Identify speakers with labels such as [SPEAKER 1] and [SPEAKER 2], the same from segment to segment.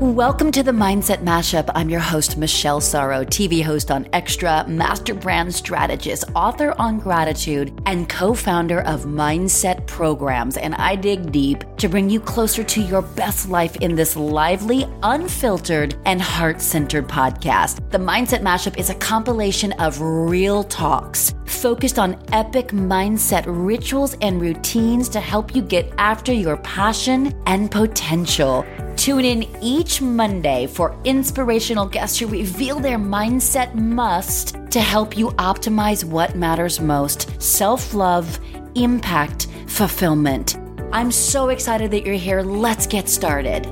[SPEAKER 1] Welcome to the Mindset Mashup. I'm your host, Michelle Sorro, TV host on Extra, master brand strategist, author on gratitude, and co founder of Mindset Programs. And I dig deep to bring you closer to your best life in this lively, unfiltered, and heart centered podcast. The Mindset Mashup is a compilation of real talks focused on epic mindset rituals and routines to help you get after your passion and potential. Tune in each Monday for inspirational guests who reveal their mindset must to help you optimize what matters most self love, impact, fulfillment. I'm so excited that you're here. Let's get started.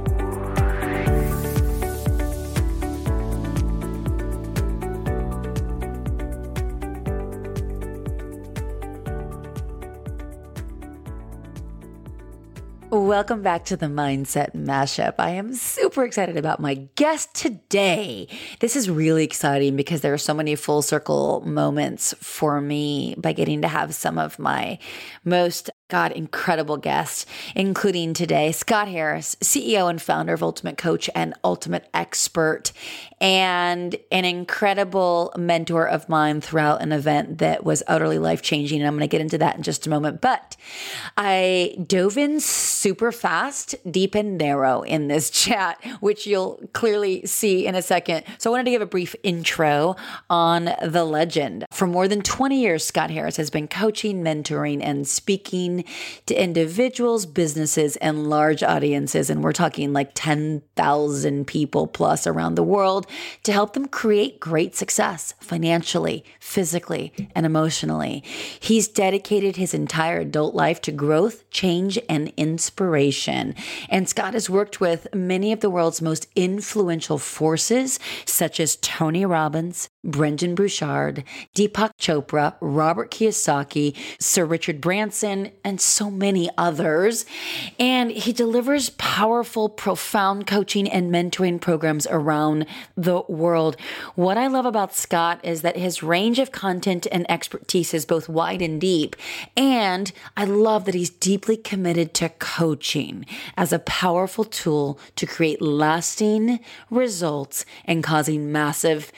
[SPEAKER 1] Welcome back to the Mindset Mashup. I am super excited about my guest today. This is really exciting because there are so many full circle moments for me by getting to have some of my most God, incredible guests, including today Scott Harris, CEO and founder of Ultimate Coach and Ultimate Expert, and an incredible mentor of mine throughout an event that was utterly life changing. And I'm going to get into that in just a moment. But I dove in super fast, deep and narrow in this chat, which you'll clearly see in a second. So I wanted to give a brief intro on the legend. For more than 20 years, Scott Harris has been coaching, mentoring, and speaking to individuals, businesses, and large audiences. And we're talking like 10,000 people plus around the world to help them create great success financially, physically, and emotionally. He's dedicated his entire adult life to growth, change, and inspiration. And Scott has worked with many of the world's most influential forces, such as Tony Robbins, Brendon Burchard, Deepak Chopra, Robert Kiyosaki, Sir Richard Branson, and so many others. And he delivers powerful, profound coaching and mentoring programs around the world. What I love about Scott is that his range of content and expertise is both wide and deep. And I love that he's deeply committed to coaching as a powerful tool to create lasting results and causing massive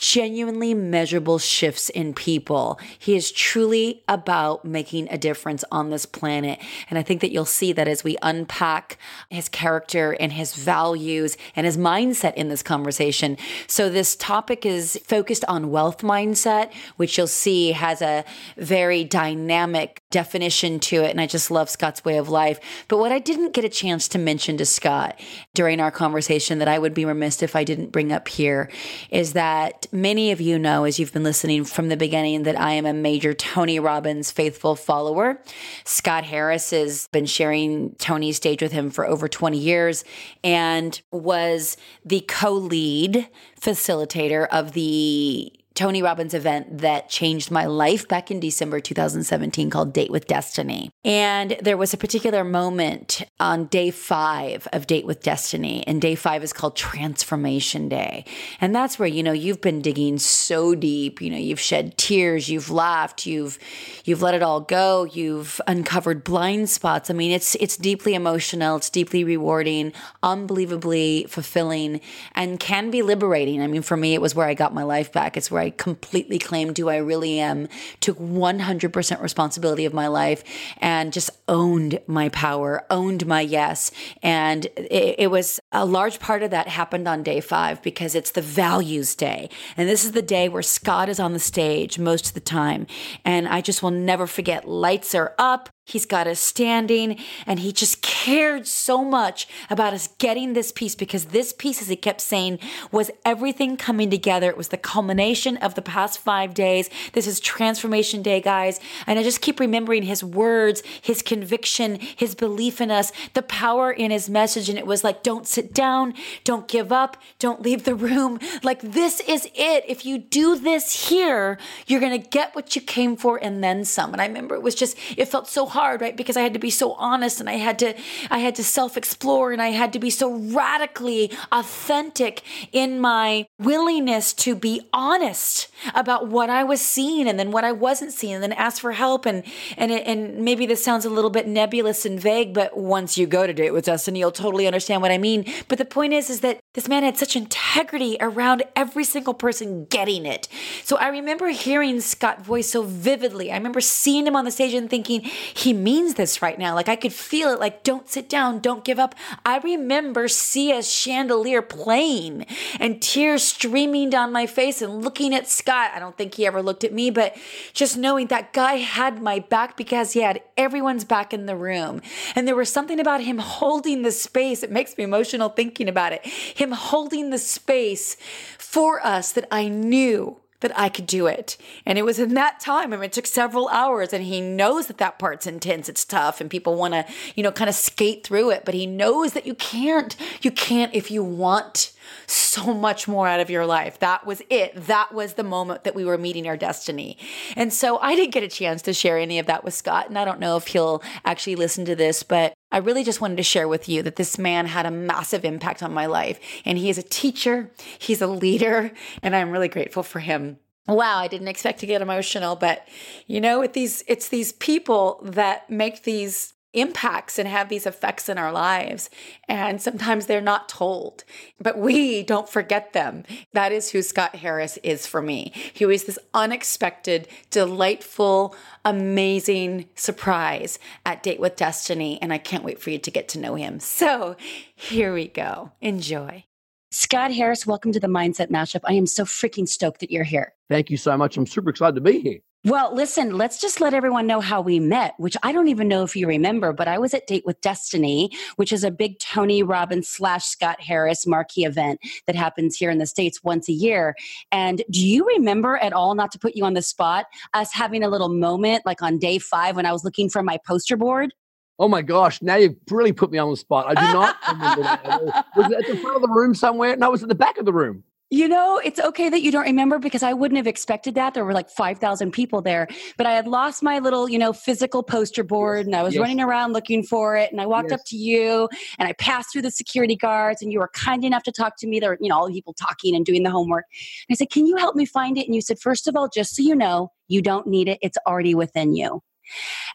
[SPEAKER 1] genuinely measurable shifts in people. He is truly about making a difference on this planet. And I think that you'll see that as we unpack his character and his values and his mindset in this conversation. So, this topic is focused on wealth mindset, which you'll see has a very dynamic definition to it. And I just love Scott's way of life. But what I didn't get a chance to mention to Scott during our conversation that I would be remiss if I didn't bring up here is that many of you know, as you've been listening from the beginning, that I am a major Tony Robbins faithful follower. Scott Harris has been sharing Tony's stage with him for over 20 years and was the co lead facilitator of the Tony Robbins event that changed my life back in December 2017 called Date with Destiny. And there was a particular moment on day five of Date with Destiny. And day five is called Transformation Day. And that's where, you know, you've been digging so deep, you know, you've shed tears, you've laughed, you've you've let it all go, you've uncovered blind spots. I mean, it's it's deeply emotional, it's deeply rewarding, unbelievably fulfilling, and can be liberating. I mean, for me, it was where I got my life back. It's where I completely claimed who I really am, took 100% responsibility of my life, and just owned my power, owned my yes. And it, it was a large part of that happened on day five because it's the values day. And this is the day where Scott is on the stage most of the time. And I just will never forget lights are up. He's got us standing, and he just cared so much about us getting this piece because this piece, as he kept saying, was everything coming together. It was the culmination of the past five days. This is Transformation Day, guys. And I just keep remembering his words, his conviction, his belief in us, the power in his message. And it was like, don't sit down, don't give up, don't leave the room. Like, this is it. If you do this here, you're going to get what you came for and then some. And I remember it was just, it felt so hard hard, right? Because I had to be so honest and I had to I had to self-explore and I had to be so radically authentic in my willingness to be honest about what I was seeing and then what I wasn't seeing and then ask for help and and and maybe this sounds a little bit nebulous and vague, but once you go to date with Destiny, you'll totally understand what I mean. But the point is is that this man had such integrity around every single person getting it. So I remember hearing Scott voice so vividly. I remember seeing him on the stage and thinking, he means this right now. Like I could feel it, like, don't sit down, don't give up. I remember Sia's chandelier playing and tears streaming down my face and looking at Scott. I don't think he ever looked at me, but just knowing that guy had my back because he had everyone's back in the room. And there was something about him holding the space. It makes me emotional thinking about it him holding the space for us that I knew that I could do it. And it was in that time. I mean, it took several hours, and he knows that that part's intense. It's tough, and people want to, you know, kind of skate through it. But he knows that you can't. You can't if you want so much more out of your life. That was it. That was the moment that we were meeting our destiny. And so I didn't get a chance to share any of that with Scott. And I don't know if he'll actually listen to this, but I really just wanted to share with you that this man had a massive impact on my life. And he is a teacher, he's a leader, and I'm really grateful for him. Wow, I didn't expect to get emotional, but you know, with these it's these people that make these impacts and have these effects in our lives. And sometimes they're not told, but we don't forget them. That is who Scott Harris is for me. He was this unexpected, delightful, amazing surprise at Date with Destiny. And I can't wait for you to get to know him. So here we go. Enjoy.
[SPEAKER 2] Scott Harris, welcome to the Mindset Mashup. I am so freaking stoked that you're here.
[SPEAKER 3] Thank you so much. I'm super excited to be here.
[SPEAKER 2] Well, listen, let's just let everyone know how we met, which I don't even know if you remember, but I was at Date with Destiny, which is a big Tony Robbins slash Scott Harris marquee event that happens here in the States once a year. And do you remember at all, not to put you on the spot, us having a little moment like on day five when I was looking for my poster board?
[SPEAKER 3] Oh my gosh, now you've really put me on the spot. I do not remember that. Was it at the front of the room somewhere? No, it was at the back of the room.
[SPEAKER 2] You know, it's okay that you don't remember because I wouldn't have expected that. There were like 5,000 people there, but I had lost my little, you know, physical poster board and I was yes. running around looking for it. And I walked yes. up to you and I passed through the security guards and you were kind enough to talk to me. There were, you know, all the people talking and doing the homework. And I said, Can you help me find it? And you said, First of all, just so you know, you don't need it. It's already within you.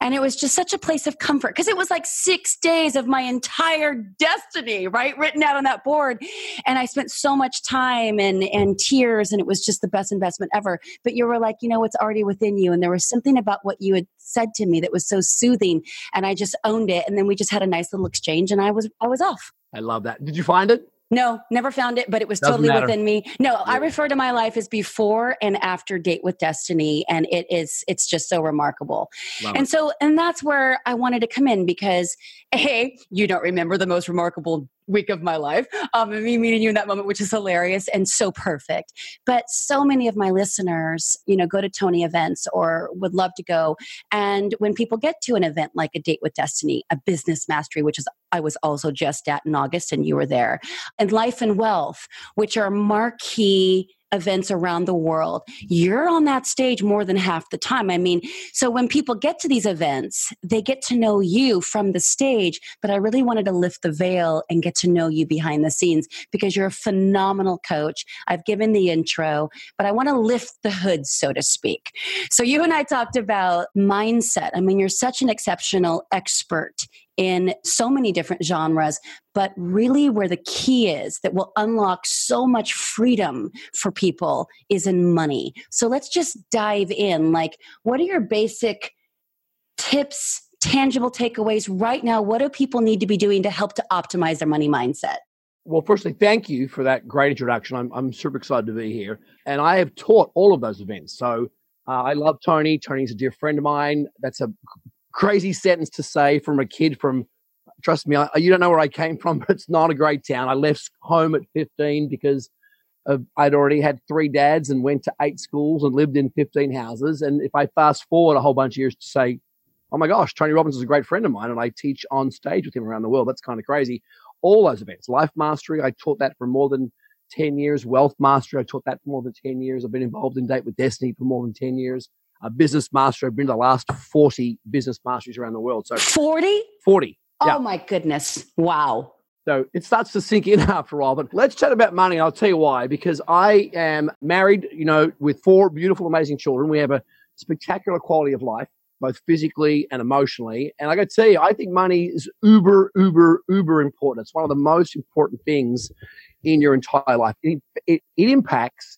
[SPEAKER 2] And it was just such a place of comfort because it was like six days of my entire destiny, right? Written out on that board. And I spent so much time and, and tears, and it was just the best investment ever. But you were like, you know, it's already within you. And there was something about what you had said to me that was so soothing. And I just owned it. And then we just had a nice little exchange, and I was I was off.
[SPEAKER 3] I love that. Did you find it?
[SPEAKER 2] No, never found it, but it was Doesn't totally matter. within me. No, yeah. I refer to my life as before and after date with destiny and it is it's just so remarkable. And so and that's where I wanted to come in because hey, you don't remember the most remarkable week of my life um, and me meeting you in that moment which is hilarious and so perfect. But so many of my listeners you know go to tony events or would love to go. And when people get to an event like a date with destiny a business mastery which is i was also just at in august and you were there and life and wealth which are marquee events around the world. You're on that stage more than half the time. I mean, so when people get to these events, they get to know you from the stage, but I really wanted to lift the veil and get to know you behind the scenes because you're a phenomenal coach. I've given the intro, but I want to lift the hood, so to speak. So you and I talked about mindset. I mean, you're such an exceptional expert in so many different genres, but really where the key is that will unlock so much freedom for people is in money. So let's just dive in. Like, what are your basic tips, tangible takeaways right now? What do people need to be doing to help to optimize their money mindset?
[SPEAKER 3] Well, firstly, thank you for that great introduction. I'm, I'm super excited to be here. And I have taught all of those events. So uh, I love Tony. Tony's a dear friend of mine. That's a crazy sentence to say from a kid from trust me I, you don't know where i came from but it's not a great town. I left home at 15 because of, i'd already had three dads and went to eight schools and lived in 15 houses. And if i fast forward a whole bunch of years to say oh my gosh tony robbins is a great friend of mine and i teach on stage with him around the world that's kind of crazy. All those events life mastery i taught that for more than 10 years. Wealth mastery i taught that for more than 10 years. I've been involved in date with destiny for more than 10 years a business master. I've been to the last 40 business masters around the world. So
[SPEAKER 2] 40?
[SPEAKER 3] 40.
[SPEAKER 2] Oh yeah. my goodness. Wow.
[SPEAKER 3] So it starts to sink in after a while. But let's chat about money. I'll tell you why. Because I am married, you know, with four beautiful, amazing children. We have a spectacular quality of life, both physically and emotionally. And I got to tell you, I think money is uber, uber, uber important. It's one of the most important things in your entire life. It, it, it impacts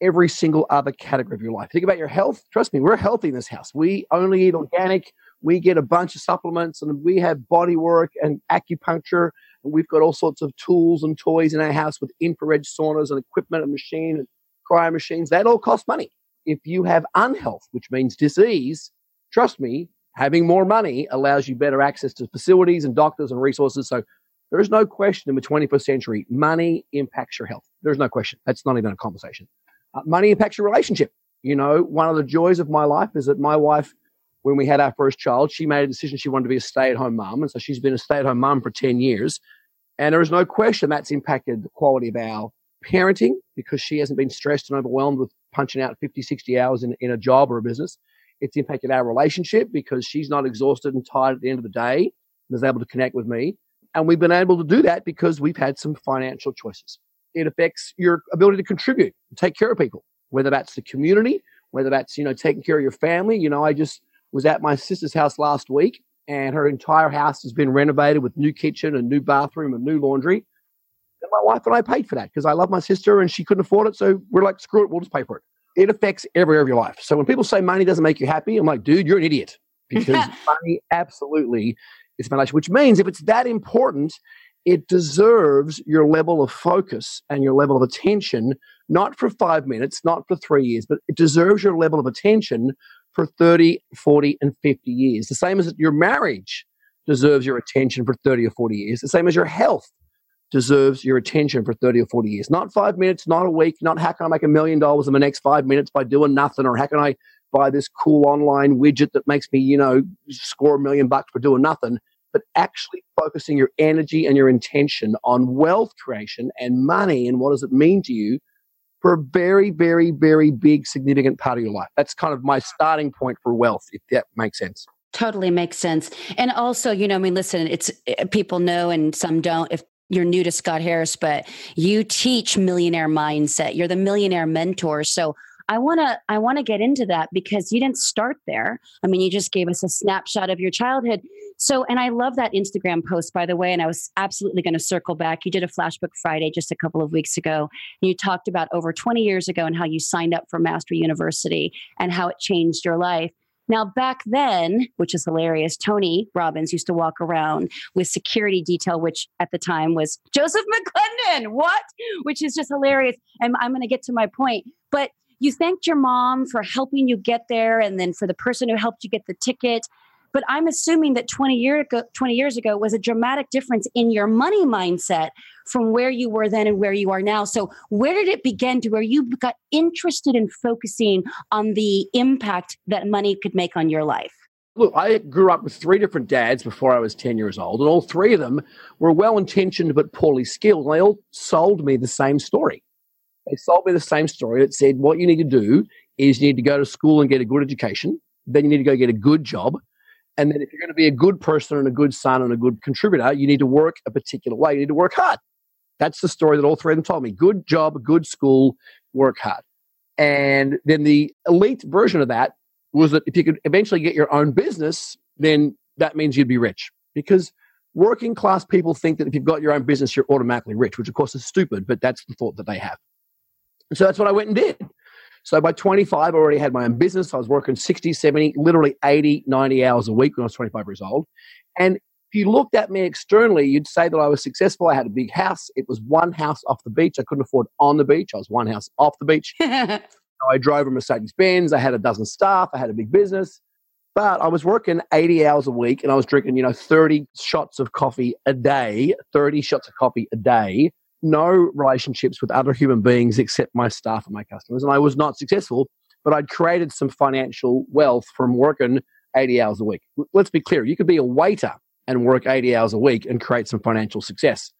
[SPEAKER 3] every single other category of your life. Think about your health. Trust me, we're healthy in this house. We only eat organic. We get a bunch of supplements and we have body work and acupuncture. And we've got all sorts of tools and toys in our house with infrared saunas and equipment and machine and cryo machines. That all costs money. If you have unhealth, which means disease, trust me, having more money allows you better access to facilities and doctors and resources. So there's no question in the 21st century, money impacts your health. There's no question. That's not even a conversation. Uh, money impacts your relationship. You know, one of the joys of my life is that my wife, when we had our first child, she made a decision she wanted to be a stay at home mom. And so she's been a stay at home mom for 10 years. And there is no question that's impacted the quality of our parenting because she hasn't been stressed and overwhelmed with punching out 50, 60 hours in, in a job or a business. It's impacted our relationship because she's not exhausted and tired at the end of the day and is able to connect with me. And we've been able to do that because we've had some financial choices. It affects your ability to contribute, take care of people, whether that's the community, whether that's, you know, taking care of your family. You know, I just was at my sister's house last week and her entire house has been renovated with new kitchen and new bathroom and new laundry. And my wife and I paid for that because I love my sister and she couldn't afford it. So we're like, screw it, we'll just pay for it. It affects every area of your life. So when people say money doesn't make you happy, I'm like, dude, you're an idiot because money absolutely is foundation, which means if it's that important, it deserves your level of focus and your level of attention, not for five minutes, not for three years, but it deserves your level of attention for 30, 40, and 50 years. The same as your marriage deserves your attention for 30 or 40 years. The same as your health deserves your attention for 30 or 40 years. Not five minutes, not a week, not how can I make a million dollars in the next five minutes by doing nothing, or how can I buy this cool online widget that makes me, you know, score a million bucks for doing nothing but actually focusing your energy and your intention on wealth creation and money and what does it mean to you for a very, very, very big, significant part of your life. That's kind of my starting point for wealth, if that makes sense.
[SPEAKER 2] Totally makes sense. And also, you know, I mean, listen, it's eh, people know and some don't. If you're new to Scott Harris, but you teach millionaire mindset. You're the millionaire mentor. So I want to I want to get into that because you didn't start there. I mean, you just gave us a snapshot of your childhood. So, and I love that Instagram post by the way, and I was absolutely going to circle back. You did a flashbook Friday just a couple of weeks ago, and you talked about over 20 years ago and how you signed up for Mastery University and how it changed your life. Now, back then, which is hilarious, Tony Robbins used to walk around with security detail, which at the time was Joseph McClendon. What? Which is just hilarious. And I'm going to get to my point. But you thanked your mom for helping you get there and then for the person who helped you get the ticket but i'm assuming that 20 year ago 20 years ago was a dramatic difference in your money mindset from where you were then and where you are now so where did it begin to where you got interested in focusing on the impact that money could make on your life
[SPEAKER 3] Look, I grew up with three different dads before I was 10 years old, and all three of them were well intentioned but poorly skilled. And they all sold me the same story. They sold me the same story that said what you need to do is you need to go to school and get a good education. Then you need to go get a good job. And then if you're going to be a good person and a good son and a good contributor, you need to work a particular way. You need to work hard. That's the story that all three of them told me. Good job, good school, work hard. And then the elite version of that was that if you could eventually get your own business, then that means you'd be rich. Because working class people think that if you've got your own business, you're automatically rich, which of course is stupid, but that's the thought that they have. So that's what I went and did. So by 25, I already had my own business. I was working 60, 70, literally 80, 90 hours a week when I was 25 years old. And if you looked at me externally, you'd say that I was successful. I had a big house. It was one house off the beach. I couldn't afford on the beach. I was one house off the beach. I drove a Mercedes Benz. I had a dozen staff. I had a big business. But I was working 80 hours a week and I was drinking, you know, 30 shots of coffee a day, 30 shots of coffee a day no relationships with other human beings except my staff and my customers. And I was not successful, but I'd created some financial wealth from working 80 hours a week. Let's be clear you could be a waiter and work 80 hours a week and create some financial success.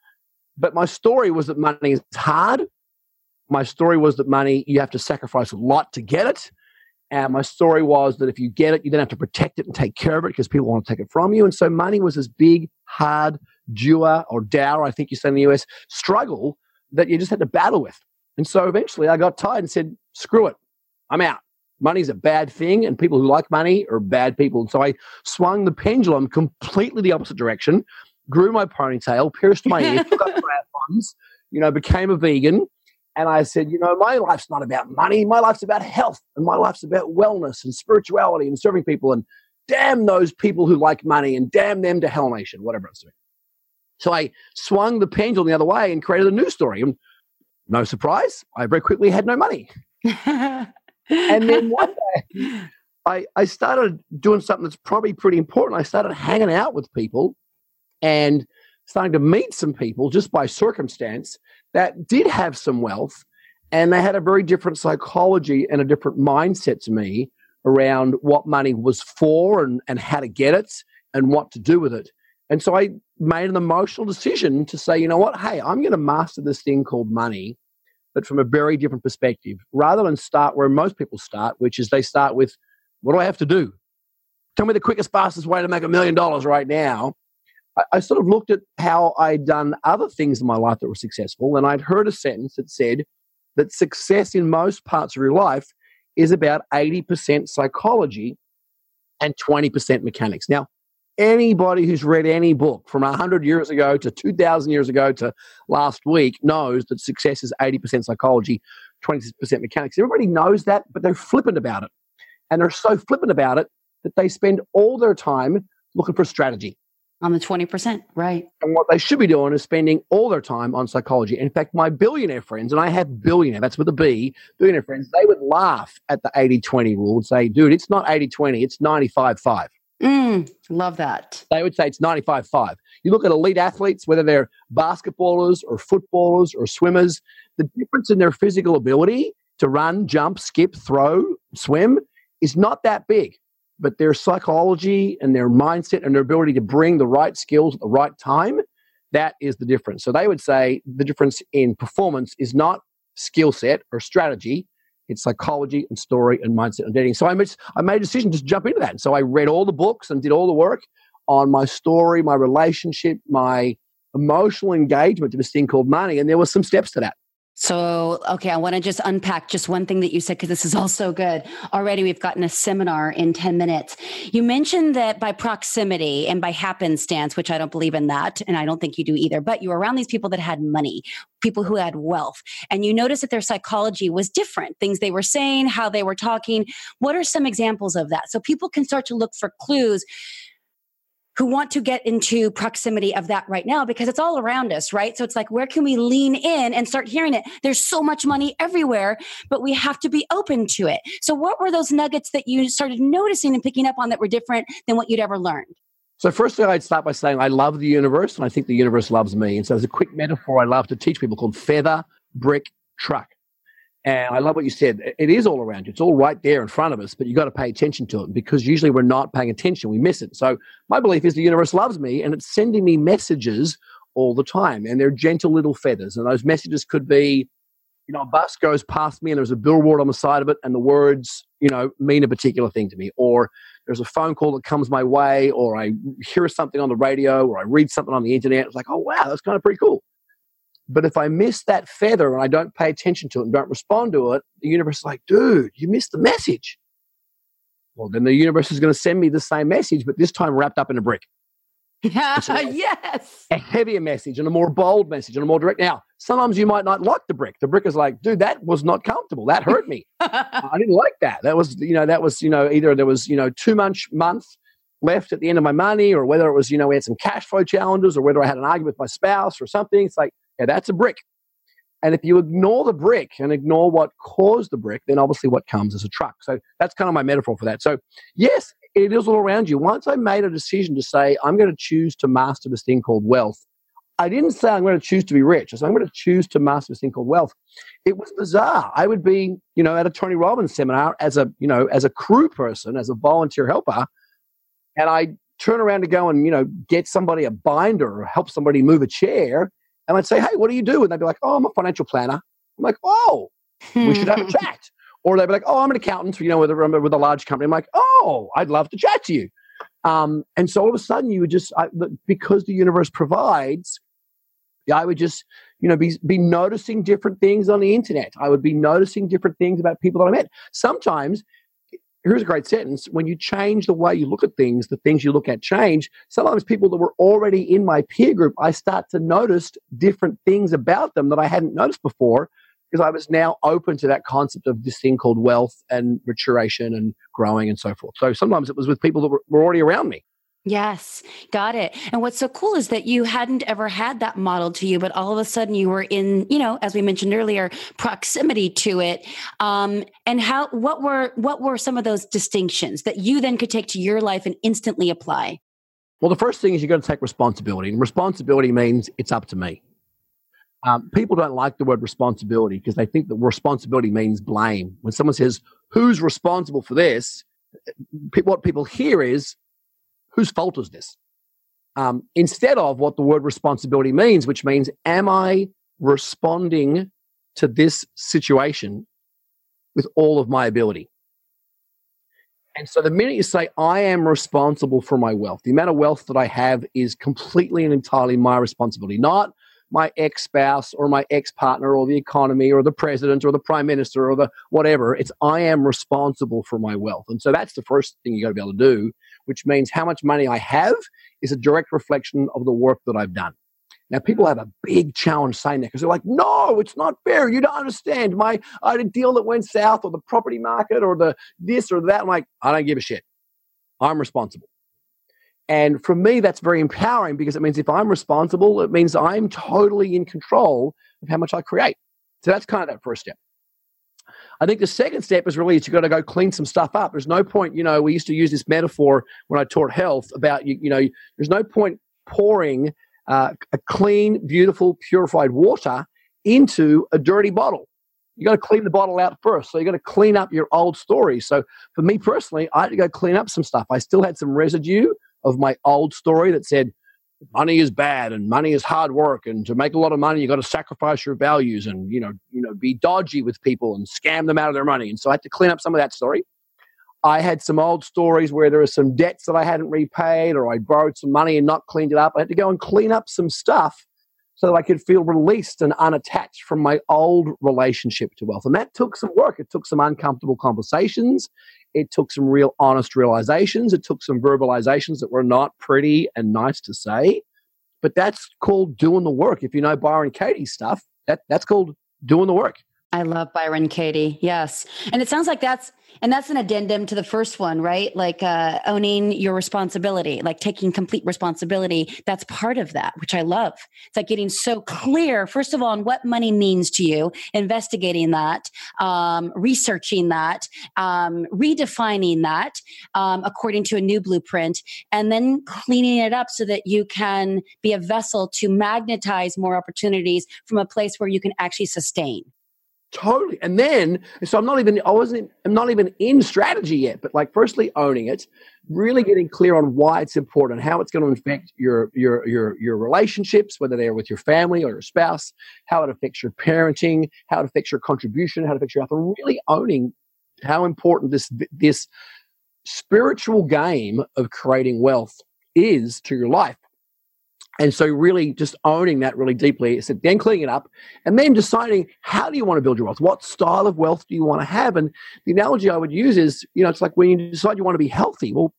[SPEAKER 3] But my story was that money is hard. My story was that money, you have to sacrifice a lot to get it. And my story was that if you get it, you then have to protect it and take care of it because people want to take it from you. And so money was this big, hard, doer or dower, I think you say in the US, struggle that you just had to battle with. And so eventually I got tired and said, screw it, I'm out. Money's a bad thing, and people who like money are bad people. And so I swung the pendulum completely the opposite direction, grew my ponytail, pierced my ear, took up funds, you know, became a vegan, and I said, you know, my life's not about money. My life's about health. And my life's about wellness and spirituality and serving people. And damn those people who like money and damn them to Hell Nation, whatever I was doing. So I swung the pendulum the other way and created a new story. And no surprise, I very quickly had no money. and then one day, I, I started doing something that's probably pretty important. I started hanging out with people and starting to meet some people just by circumstance that did have some wealth and they had a very different psychology and a different mindset to me around what money was for and, and how to get it and what to do with it. And so I made an emotional decision to say, you know what, hey, I'm going to master this thing called money, but from a very different perspective, rather than start where most people start, which is they start with, what do I have to do? Tell me the quickest, fastest way to make a million dollars right now. I, I sort of looked at how I'd done other things in my life that were successful, and I'd heard a sentence that said that success in most parts of your life is about 80% psychology and 20% mechanics. Now, anybody who's read any book from 100 years ago to 2,000 years ago to last week knows that success is 80% psychology, 20% mechanics. Everybody knows that, but they're flippant about it. And they're so flippant about it that they spend all their time looking for strategy
[SPEAKER 2] on the 20%, right.
[SPEAKER 3] And what they should be doing is spending all their time on psychology. In fact, my billionaire friends, and I have billionaire, that's with a B, billionaire friends, they would laugh at the 80 20 rule and say, dude, it's not 80 20, it's 95 5.
[SPEAKER 2] Mm, love that.
[SPEAKER 3] They would say it's 95 5. You look at elite athletes, whether they're basketballers or footballers or swimmers, the difference in their physical ability to run, jump, skip, throw, swim is not that big but their psychology and their mindset and their ability to bring the right skills at the right time that is the difference. So they would say the difference in performance is not skill set or strategy it's psychology and story and mindset and dating. So I made, I made a decision to jump into that. And so i read all the books and did all the work on my story my relationship my emotional engagement to this thing called money and there were some steps to that
[SPEAKER 2] so, okay, I want to just unpack just one thing that you said because this is all so good. Already, we've gotten a seminar in 10 minutes. You mentioned that by proximity and by happenstance, which I don't believe in that, and I don't think you do either, but you were around these people that had money, people who had wealth, and you noticed that their psychology was different, things they were saying, how they were talking. What are some examples of that? So people can start to look for clues who want to get into proximity of that right now because it's all around us, right? So it's like, where can we lean in and start hearing it? There's so much money everywhere, but we have to be open to it. So, what were those nuggets that you started noticing and picking up on that were different than what you'd ever learned?
[SPEAKER 3] So, firstly, I'd start by saying I love the universe and I think the universe loves me. And so, there's a quick metaphor I love to teach people called feather, brick, truck. And I love what you said. It is all around you. It's all right there in front of us, but you got to pay attention to it because usually we're not paying attention. We miss it. So my belief is the universe loves me and it's sending me messages all the time. And they're gentle little feathers. And those messages could be, you know, a bus goes past me and there's a billboard on the side of it and the words, you know, mean a particular thing to me. Or there's a phone call that comes my way, or I hear something on the radio, or I read something on the internet. It's like, oh wow, that's kind of pretty cool. But if I miss that feather and I don't pay attention to it and don't respond to it, the universe is like, dude, you missed the message. Well, then the universe is going to send me the same message, but this time wrapped up in a brick.
[SPEAKER 2] Yeah, yes.
[SPEAKER 3] A heavier message and a more bold message and a more direct. Now, sometimes you might not like the brick. The brick is like, dude, that was not comfortable. That hurt me. I didn't like that. That was, you know, that was, you know, either there was, you know, too much month left at the end of my money, or whether it was, you know, we had some cash flow challenges, or whether I had an argument with my spouse or something. It's like, yeah, that's a brick. And if you ignore the brick and ignore what caused the brick, then obviously what comes is a truck. So that's kind of my metaphor for that. So, yes, it is all around you. Once I made a decision to say, I'm going to choose to master this thing called wealth, I didn't say I'm going to choose to be rich. I said, I'm going to choose to master this thing called wealth. It was bizarre. I would be, you know, at a Tony Robbins seminar as a, you know, as a crew person, as a volunteer helper, and I turn around to go and, you know, get somebody a binder or help somebody move a chair and I'd say, hey, what do you do? And they'd be like, oh, I'm a financial planner. I'm like, oh, we should have a chat. Or they'd be like, oh, I'm an accountant, you know, with a, with a large company. I'm like, oh, I'd love to chat to you. Um, and so all of a sudden, you would just, I, because the universe provides, I would just, you know, be, be noticing different things on the internet. I would be noticing different things about people that I met. Sometimes, here's a great sentence when you change the way you look at things, the things you look at change. Sometimes people that were already in my peer group, I start to notice different things about them that I hadn't noticed before because I was now open to that concept of this thing called wealth and maturation and growing and so forth. So sometimes it was with people that were, already around me.
[SPEAKER 2] Yes, got it. And what's so cool is that you hadn't ever had that model to you, but all of a sudden you were in, you know, as we mentioned earlier, proximity to it. Um, and how, what were, what were some of those distinctions that you then could take to your life and instantly apply?
[SPEAKER 3] Well, the first thing is you got to take responsibility, and responsibility means it's up to me. Um, people don't like the word responsibility because they think that responsibility means blame. When someone says, Who's responsible for this? what people hear is, Whose fault is this? Um, instead of what the word responsibility means, which means, Am I responding to this situation with all of my ability? And so the minute you say, I am responsible for my wealth, the amount of wealth that I have is completely and entirely my responsibility, not my ex spouse or my ex partner or the economy or the president or the prime minister or the whatever. It's I am responsible for my wealth. And so that's the first thing you got to be able to do, which means how much money I have is a direct reflection of the work that I've done. Now, people have a big challenge saying that because they're like, no, it's not fair. You don't understand. My I had a deal that went south or the property market or the this or that. I'm like, I don't give a shit. I'm responsible. And for me, that's very empowering because it means if I'm responsible, it means I'm totally in control of how much I create. So that's kind of that first step. I think the second step is really you've got to go clean some stuff up. There's no point, you know, we used to use this metaphor when I taught health about you, you know, there's no point pouring uh, a clean, beautiful, purified water into a dirty bottle. You got to clean the bottle out first. So you got to clean up your old story. So for me personally, I had to go clean up some stuff. I still had some residue of my old story that said money is bad and money is hard work and to make a lot of money you got to sacrifice your values and you know you know be dodgy with people and scam them out of their money. And so i had to clean up some of that story. I had some old stories where there were some debts that i hadn't repaid or i borrowed some money and not cleaned it up. I had to go and clean up some stuff so that i could feel released and unattached from my old relationship to wealth. And that took some work. It took some uncomfortable conversations it took some real honest realizations. It took some verbalizations that were not pretty and nice to say. But that's called doing the work. If you know Byron Katie stuff, that, that's called doing the work.
[SPEAKER 2] I love Byron Katie. Yes. And it sounds like that's and that's an addendum to the first one, right? Like uh, owning your responsibility, like taking complete responsibility. That's part of that, which I love. It's like getting so clear, first of all, on what money means to you, investigating that, um, researching that, um, redefining that um, according to a new blueprint, and then cleaning it up so that you can be a vessel to magnetize more opportunities from a place where you can actually sustain.
[SPEAKER 3] Totally. And then, so I'm not even, I wasn't, I'm not even in strategy yet, but like firstly owning it, really getting clear on why it's important, how it's going to affect your, your, your, your relationships, whether they're with your family or your spouse, how it affects your parenting, how it affects your contribution, how it affects your health, and really owning how important this, this spiritual game of creating wealth is to your life. And so, really, just owning that really deeply, so then cleaning it up, and then deciding how do you want to build your wealth? What style of wealth do you want to have? And the analogy I would use is, you know, it's like when you decide you want to be healthy. Well,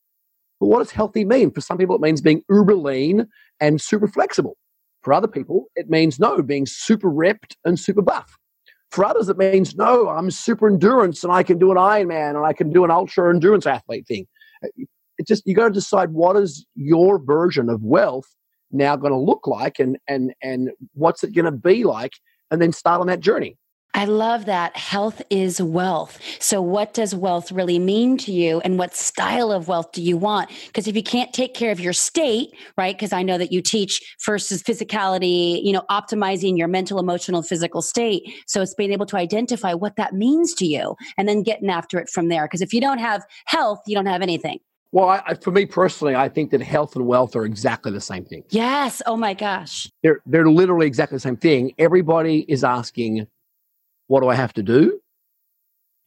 [SPEAKER 3] but what does healthy mean? For some people, it means being uber lean and super flexible. For other people, it means no, being super ripped and super buff. For others, it means no, I'm super endurance and I can do an Ironman and I can do an ultra endurance athlete thing. It just you got to decide what is your version of wealth now going to look like and and and what's it going to be like and then start on that journey
[SPEAKER 2] I love that. Health is wealth. So, what does wealth really mean to you? And what style of wealth do you want? Because if you can't take care of your state, right? Because I know that you teach first is physicality, you know, optimizing your mental, emotional, physical state. So, it's being able to identify what that means to you and then getting after it from there. Because if you don't have health, you don't have anything.
[SPEAKER 3] Well, I, for me personally, I think that health and wealth are exactly the same thing.
[SPEAKER 2] Yes. Oh my gosh.
[SPEAKER 3] They're they're literally exactly the same thing. Everybody is asking, "What do I have to do?"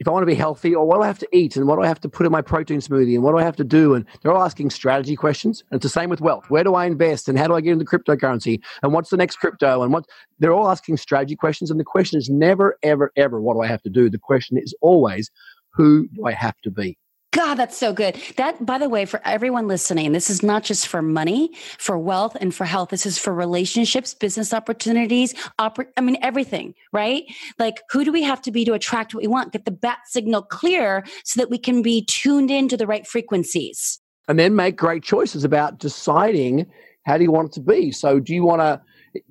[SPEAKER 3] if I want to be healthy, or what do I have to eat, and what do I have to put in my protein smoothie, and what do I have to do? And they're all asking strategy questions. And it's the same with wealth. Where do I invest, and how do I get into cryptocurrency, and what's the next crypto, and what? They're all asking strategy questions. And the question is never, ever, ever, what do I have to do? The question is always, who do I have to be?
[SPEAKER 2] God, that's so good. That, by the way, for everyone listening, this is not just for money, for wealth, and for health. This is for relationships, business opportunities, oper- I mean, everything, right? Like, who do we have to be to attract what we want? Get the bat signal clear so that we can be tuned into the right frequencies.
[SPEAKER 3] And then make great choices about deciding how do you want it to be. So, do you want to?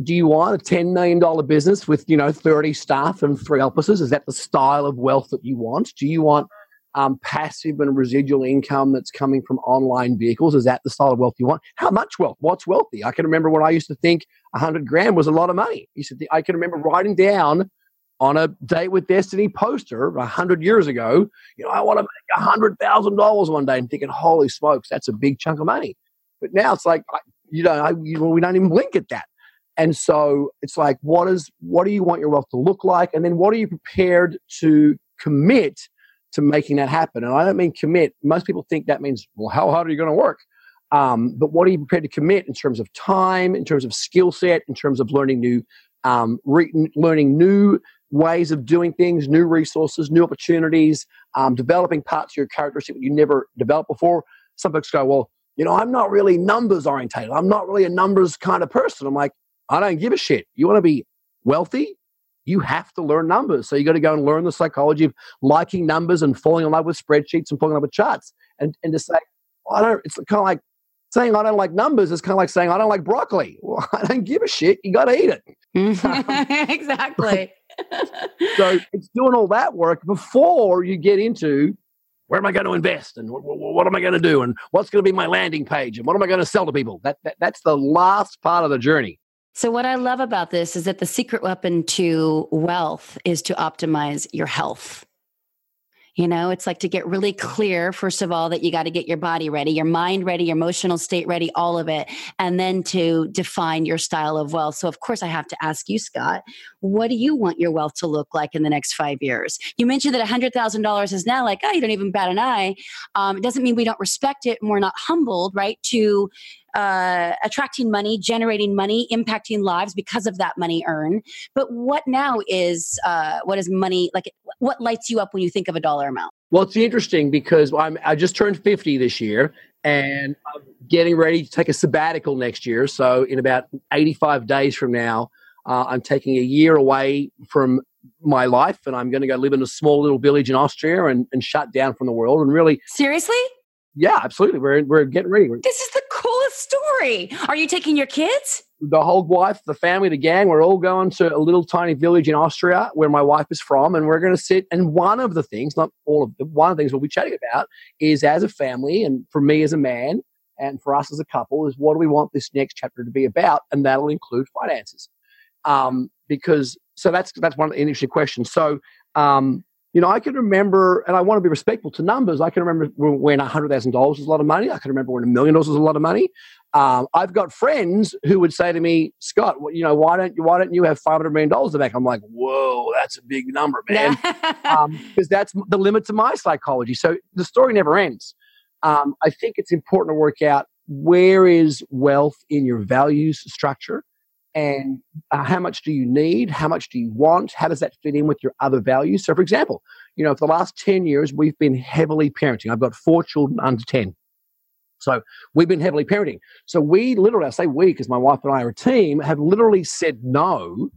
[SPEAKER 3] Do you want a $10 million business with, you know, 30 staff and three offices? Is that the style of wealth that you want? Do you want um, passive and residual income that's coming from online vehicles? Is that the style of wealth you want? How much wealth? What's wealthy? I can remember when I used to think 100 grand was a lot of money. You said I can remember writing down on a date with destiny poster 100 years ago, you know, I want to make $100,000 one day and thinking, holy smokes, that's a big chunk of money. But now it's like, you know, I, you we don't even blink at that. And so it's like, what is, what do you want your wealth to look like? And then what are you prepared to commit to making that happen. And I don't mean commit. Most people think that means, well, how hard are you going to work? Um, but what are you prepared to commit in terms of time, in terms of skill set, in terms of learning new, um, re- learning new ways of doing things, new resources, new opportunities, um, developing parts of your characteristic that you never developed before. Some folks go, well, you know, I'm not really numbers orientated. I'm not really a numbers kind of person. I'm like, I don't give a shit. You want to be wealthy? You have to learn numbers. So you got to go and learn the psychology of liking numbers and falling in love with spreadsheets and falling in love with charts. And and to say, well, I don't. It's kind of like saying I don't like numbers. It's kind of like saying I don't like broccoli. Well, I don't give a shit. You got to eat it.
[SPEAKER 2] exactly.
[SPEAKER 3] so it's doing all that work before you get into where am I going to invest and what, what am I going to do and what's going to be my landing page and what am I going to sell to people. That, that that's the last part of the journey.
[SPEAKER 2] So, what I love about this is that the secret weapon to wealth is to optimize your health. You know, it's like to get really clear, first of all, that you got to get your body ready, your mind ready, your emotional state ready, all of it, and then to define your style of wealth. So, of course, I have to ask you, Scott, what do you want your wealth to look like in the next five years? You mentioned that $100,000 is now like, oh, you don't even bat an eye. Um, it doesn't mean we don't respect it and we're not humbled, right? To uh, attracting money, generating money, impacting lives because of that money earned. But what now is uh, what is money like? What lights you up when you think of a dollar amount?
[SPEAKER 3] Well, it's interesting because I'm I just turned 50 this year, and I'm getting ready to take a sabbatical next year. So in about 85 days from now, uh, I'm taking a year away from my life, and I'm going to go live in a small little village in Austria and, and shut down from the world and really
[SPEAKER 2] seriously.
[SPEAKER 3] Yeah, absolutely. We're we're getting ready.
[SPEAKER 2] This is the coolest story. Are you taking your kids?
[SPEAKER 3] The whole wife, the family, the gang, we're all going to a little tiny village in Austria where my wife is from, and we're going to sit. And one of the things, not all of the, one of the things we'll be chatting about is as a family, and for me as a man, and for us as a couple, is what do we want this next chapter to be about, and that'll include finances. Um, because so that's that's one of the interesting question. So um, you know, I can remember, and I want to be respectful to numbers. I can remember when hundred thousand dollars was a lot of money. I can remember when a million dollars was a lot of money. Um, I've got friends who would say to me, Scott, you know, why don't you why don't you have five hundred million dollars in the bank? I'm like, whoa, that's a big number, man, because um, that's the limit to my psychology. So the story never ends. Um, I think it's important to work out where is wealth in your values structure and uh, how much do you need? How much do you want? How does that fit in with your other values? So for example you know for the last 10 years we've been heavily parenting. I've got four children under 10 so we've been heavily parenting. So we literally i say we because my wife and i are a team have literally said no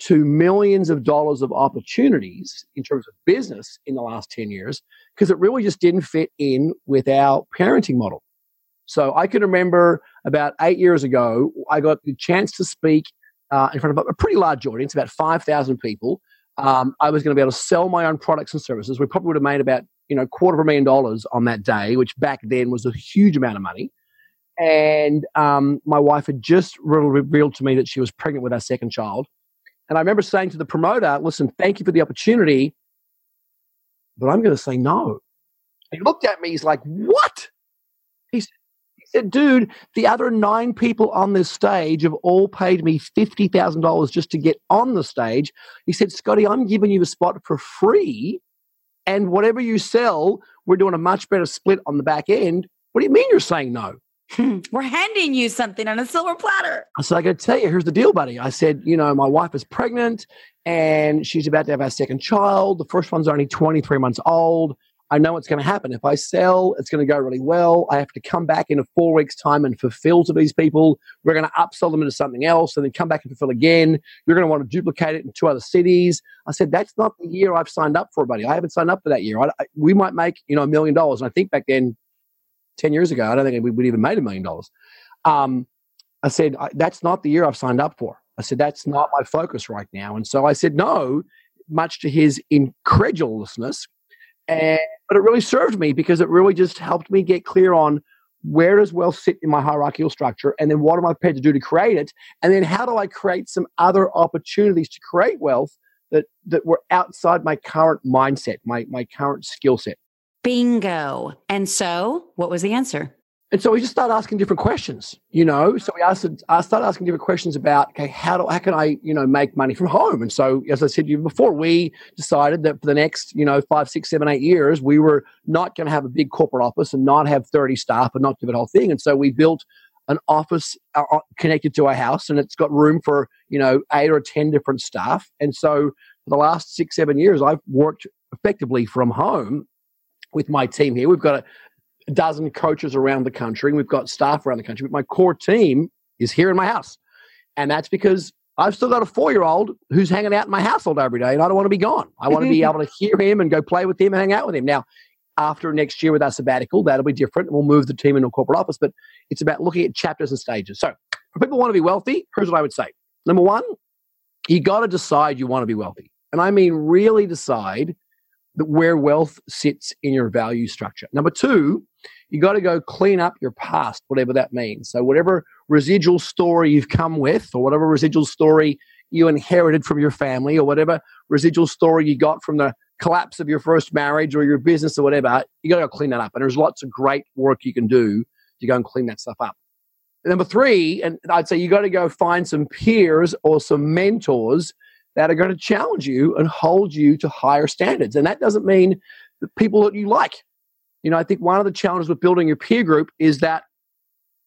[SPEAKER 3] to millions of dollars of opportunities in terms of business in the last 10 years because it really just didn't fit in with our parenting model so I can remember about eight years ago, I got the chance to speak uh, in front of a pretty large audience, about 5,000 people. Um, I was going to be able to sell my own products and services. We probably would have made about, you know, quarter of a million dollars on that day, which back then was a huge amount of money. And um, my wife had just revealed to me that she was pregnant with our second child. And I remember saying to the promoter, listen, thank you for the opportunity, but I'm going to say no. He looked at me, he's like, what? He said, said, dude, the other nine people on this stage have all paid me $50,000 just to get on the stage. He said, Scotty, I'm giving you a spot for free And whatever you sell, we're doing a much better split on the back end. What do you mean you're saying no? Hmm.
[SPEAKER 1] We're handing you something on a silver platter.
[SPEAKER 3] So I got to tell you, here's the deal, buddy. I said, you know, my wife is pregnant and she's about to have our second child. The first one's only 23 months old. I know what's going to happen. If I sell, it's going to go really well. I have to come back in a four weeks' time and fulfill to these people. We're going to upsell them into something else and then come back and fulfill again. You're going to want to duplicate it in two other cities. I said, that's not the year I've signed up for, buddy. I haven't signed up for that year. I, I, we might make, you know, a million dollars. And I think back then, 10 years ago, I don't think we would even made a million dollars. Um, I said, that's not the year I've signed up for. I said, that's not my focus right now. And so I said no, much to his incredulousness. And, but it really served me because it really just helped me get clear on where does wealth sit in my hierarchical structure and then what am i prepared to do to create it? And then how do i create some other opportunities to create wealth that that were outside my current mindset my my current skill set?
[SPEAKER 1] Bingo. And so what was the answer
[SPEAKER 3] and so we just started asking different questions, you know. So we asked, I started asking different questions about, okay, how do how can I, you know, make money from home? And so, as I said to you before, we decided that for the next, you know, five, six, seven, eight years, we were not going to have a big corporate office and not have thirty staff and not do the whole thing. And so we built an office uh, uh, connected to our house, and it's got room for you know eight or ten different staff. And so for the last six, seven years, I've worked effectively from home with my team here. We've got a dozen coaches around the country. We've got staff around the country, but my core team is here in my house. And that's because I've still got a four year old who's hanging out in my household every day, and I don't want to be gone. I want to be able to hear him and go play with him and hang out with him. Now, after next year with our sabbatical, that'll be different. We'll move the team into a corporate office, but it's about looking at chapters and stages. So, for people who want to be wealthy, here's what I would say. Number one, you got to decide you want to be wealthy. And I mean, really decide that where wealth sits in your value structure. Number two, you got to go clean up your past, whatever that means. So, whatever residual story you've come with, or whatever residual story you inherited from your family, or whatever residual story you got from the collapse of your first marriage or your business or whatever, you got to go clean that up. And there's lots of great work you can do to go and clean that stuff up. Number three, and I'd say you got to go find some peers or some mentors that are going to challenge you and hold you to higher standards. And that doesn't mean the people that you like. You know, I think one of the challenges with building your peer group is that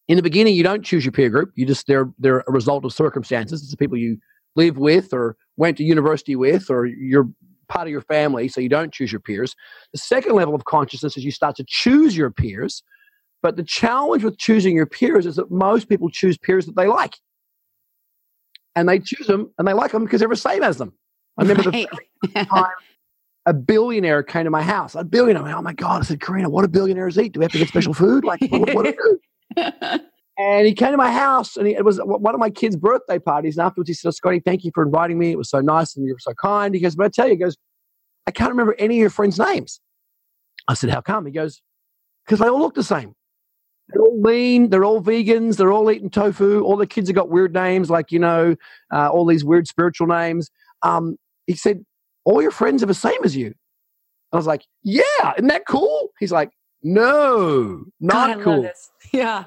[SPEAKER 3] in the beginning you don't choose your peer group. You just they're they're a result of circumstances. It's the people you live with or went to university with or you're part of your family, so you don't choose your peers. The second level of consciousness is you start to choose your peers. But the challenge with choosing your peers is that most people choose peers that they like. And they choose them and they like them because they're the same as them. I remember right. the time a billionaire came to my house. A billionaire. Oh my God. I said, Karina, what do billionaires eat? Do we have to get special food? Like, what, what do And he came to my house, and he, it was one of my kids' birthday parties. And afterwards, he said, oh, Scotty, thank you for inviting me. It was so nice, and you were so kind. He goes, but I tell you, he goes, I can't remember any of your friends' names. I said, how come? He goes, because they all look the same. They're all lean. They're all vegans. They're all eating tofu. All the kids have got weird names, like you know, uh, all these weird spiritual names. Um, he said, all your friends are the same as you. I was like, yeah, isn't that cool? He's like, no, not God, cool.
[SPEAKER 1] Yeah.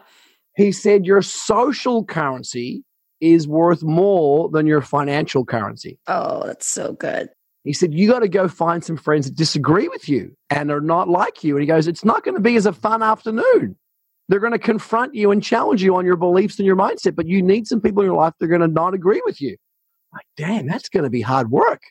[SPEAKER 3] He said, your social currency is worth more than your financial currency.
[SPEAKER 1] Oh, that's so good.
[SPEAKER 3] He said, You got to go find some friends that disagree with you and are not like you. And he goes, It's not going to be as a fun afternoon. They're going to confront you and challenge you on your beliefs and your mindset, but you need some people in your life that are going to not agree with you. Like, damn, that's going to be hard work.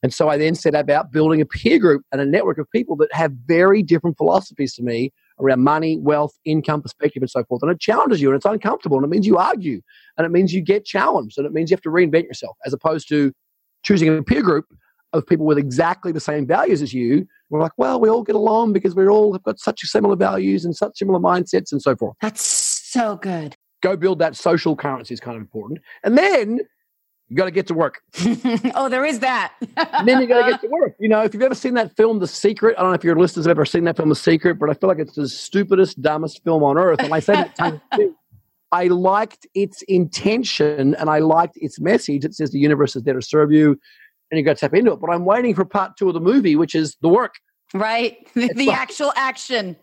[SPEAKER 3] And so I then set about building a peer group and a network of people that have very different philosophies to me around money, wealth, income, perspective, and so forth. And it challenges you and it's uncomfortable and it means you argue and it means you get challenged and it means you have to reinvent yourself as opposed to choosing a peer group of people with exactly the same values as you. We're like, well, we all get along because we all have got such similar values and such similar mindsets and so forth.
[SPEAKER 1] That's so good.
[SPEAKER 3] Go build that social currency is kind of important. And then you got to get to work.
[SPEAKER 1] oh, there is that.
[SPEAKER 3] and then you got to get to work. You know, if you've ever seen that film, The Secret, I don't know if your listeners have ever seen that film, The Secret, but I feel like it's the stupidest, dumbest film on earth. And I say that time too. I liked its intention and I liked its message. It says the universe is there to serve you and you got to tap into it. But I'm waiting for part two of the movie, which is the work.
[SPEAKER 1] Right. The, the like, actual action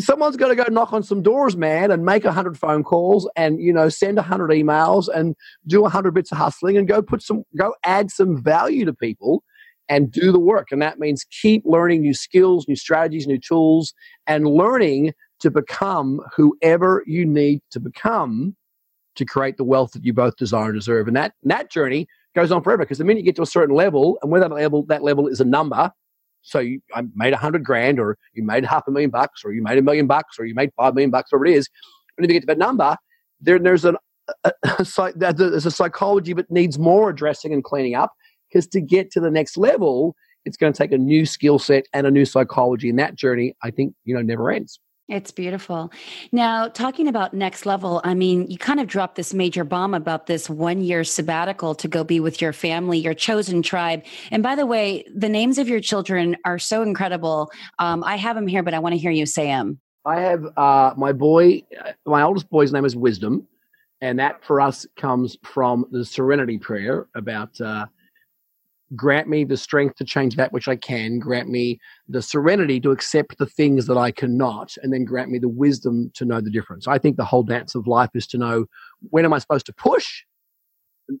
[SPEAKER 3] someone's got to go knock on some doors, man, and make a hundred phone calls, and you know, send a hundred emails, and do a hundred bits of hustling, and go put some, go add some value to people. and do the work. And that means keep learning new skills, new strategies, new tools, and learning to become whoever you need to become to create the wealth that you both desire and deserve. And that, that journey goes on forever because the minute you get to a certain level, and whether that level, that level is a number, so you I made a hundred grand, or you made half a million bucks, or you made a million bucks, or you made five million bucks, whatever it is. When you get to that number, there, there's an, a, a, there's a psychology that needs more addressing and cleaning up because to get to the next level, it's going to take a new skill set and a new psychology. And that journey, I think, you know, never ends.
[SPEAKER 2] It's beautiful. Now, talking about next level, I mean, you kind of dropped this major bomb about this one year sabbatical to go be with your family, your chosen tribe. And by the way, the names of your children are so incredible. Um, I have them here, but I want to hear you say them.
[SPEAKER 3] I have uh, my boy, my oldest boy's name is Wisdom. And that for us comes from the Serenity Prayer about uh, grant me the strength to change that which I can, grant me the serenity to accept the things that I cannot, and then grant me the wisdom to know the difference. I think the whole dance of life is to know when am I supposed to push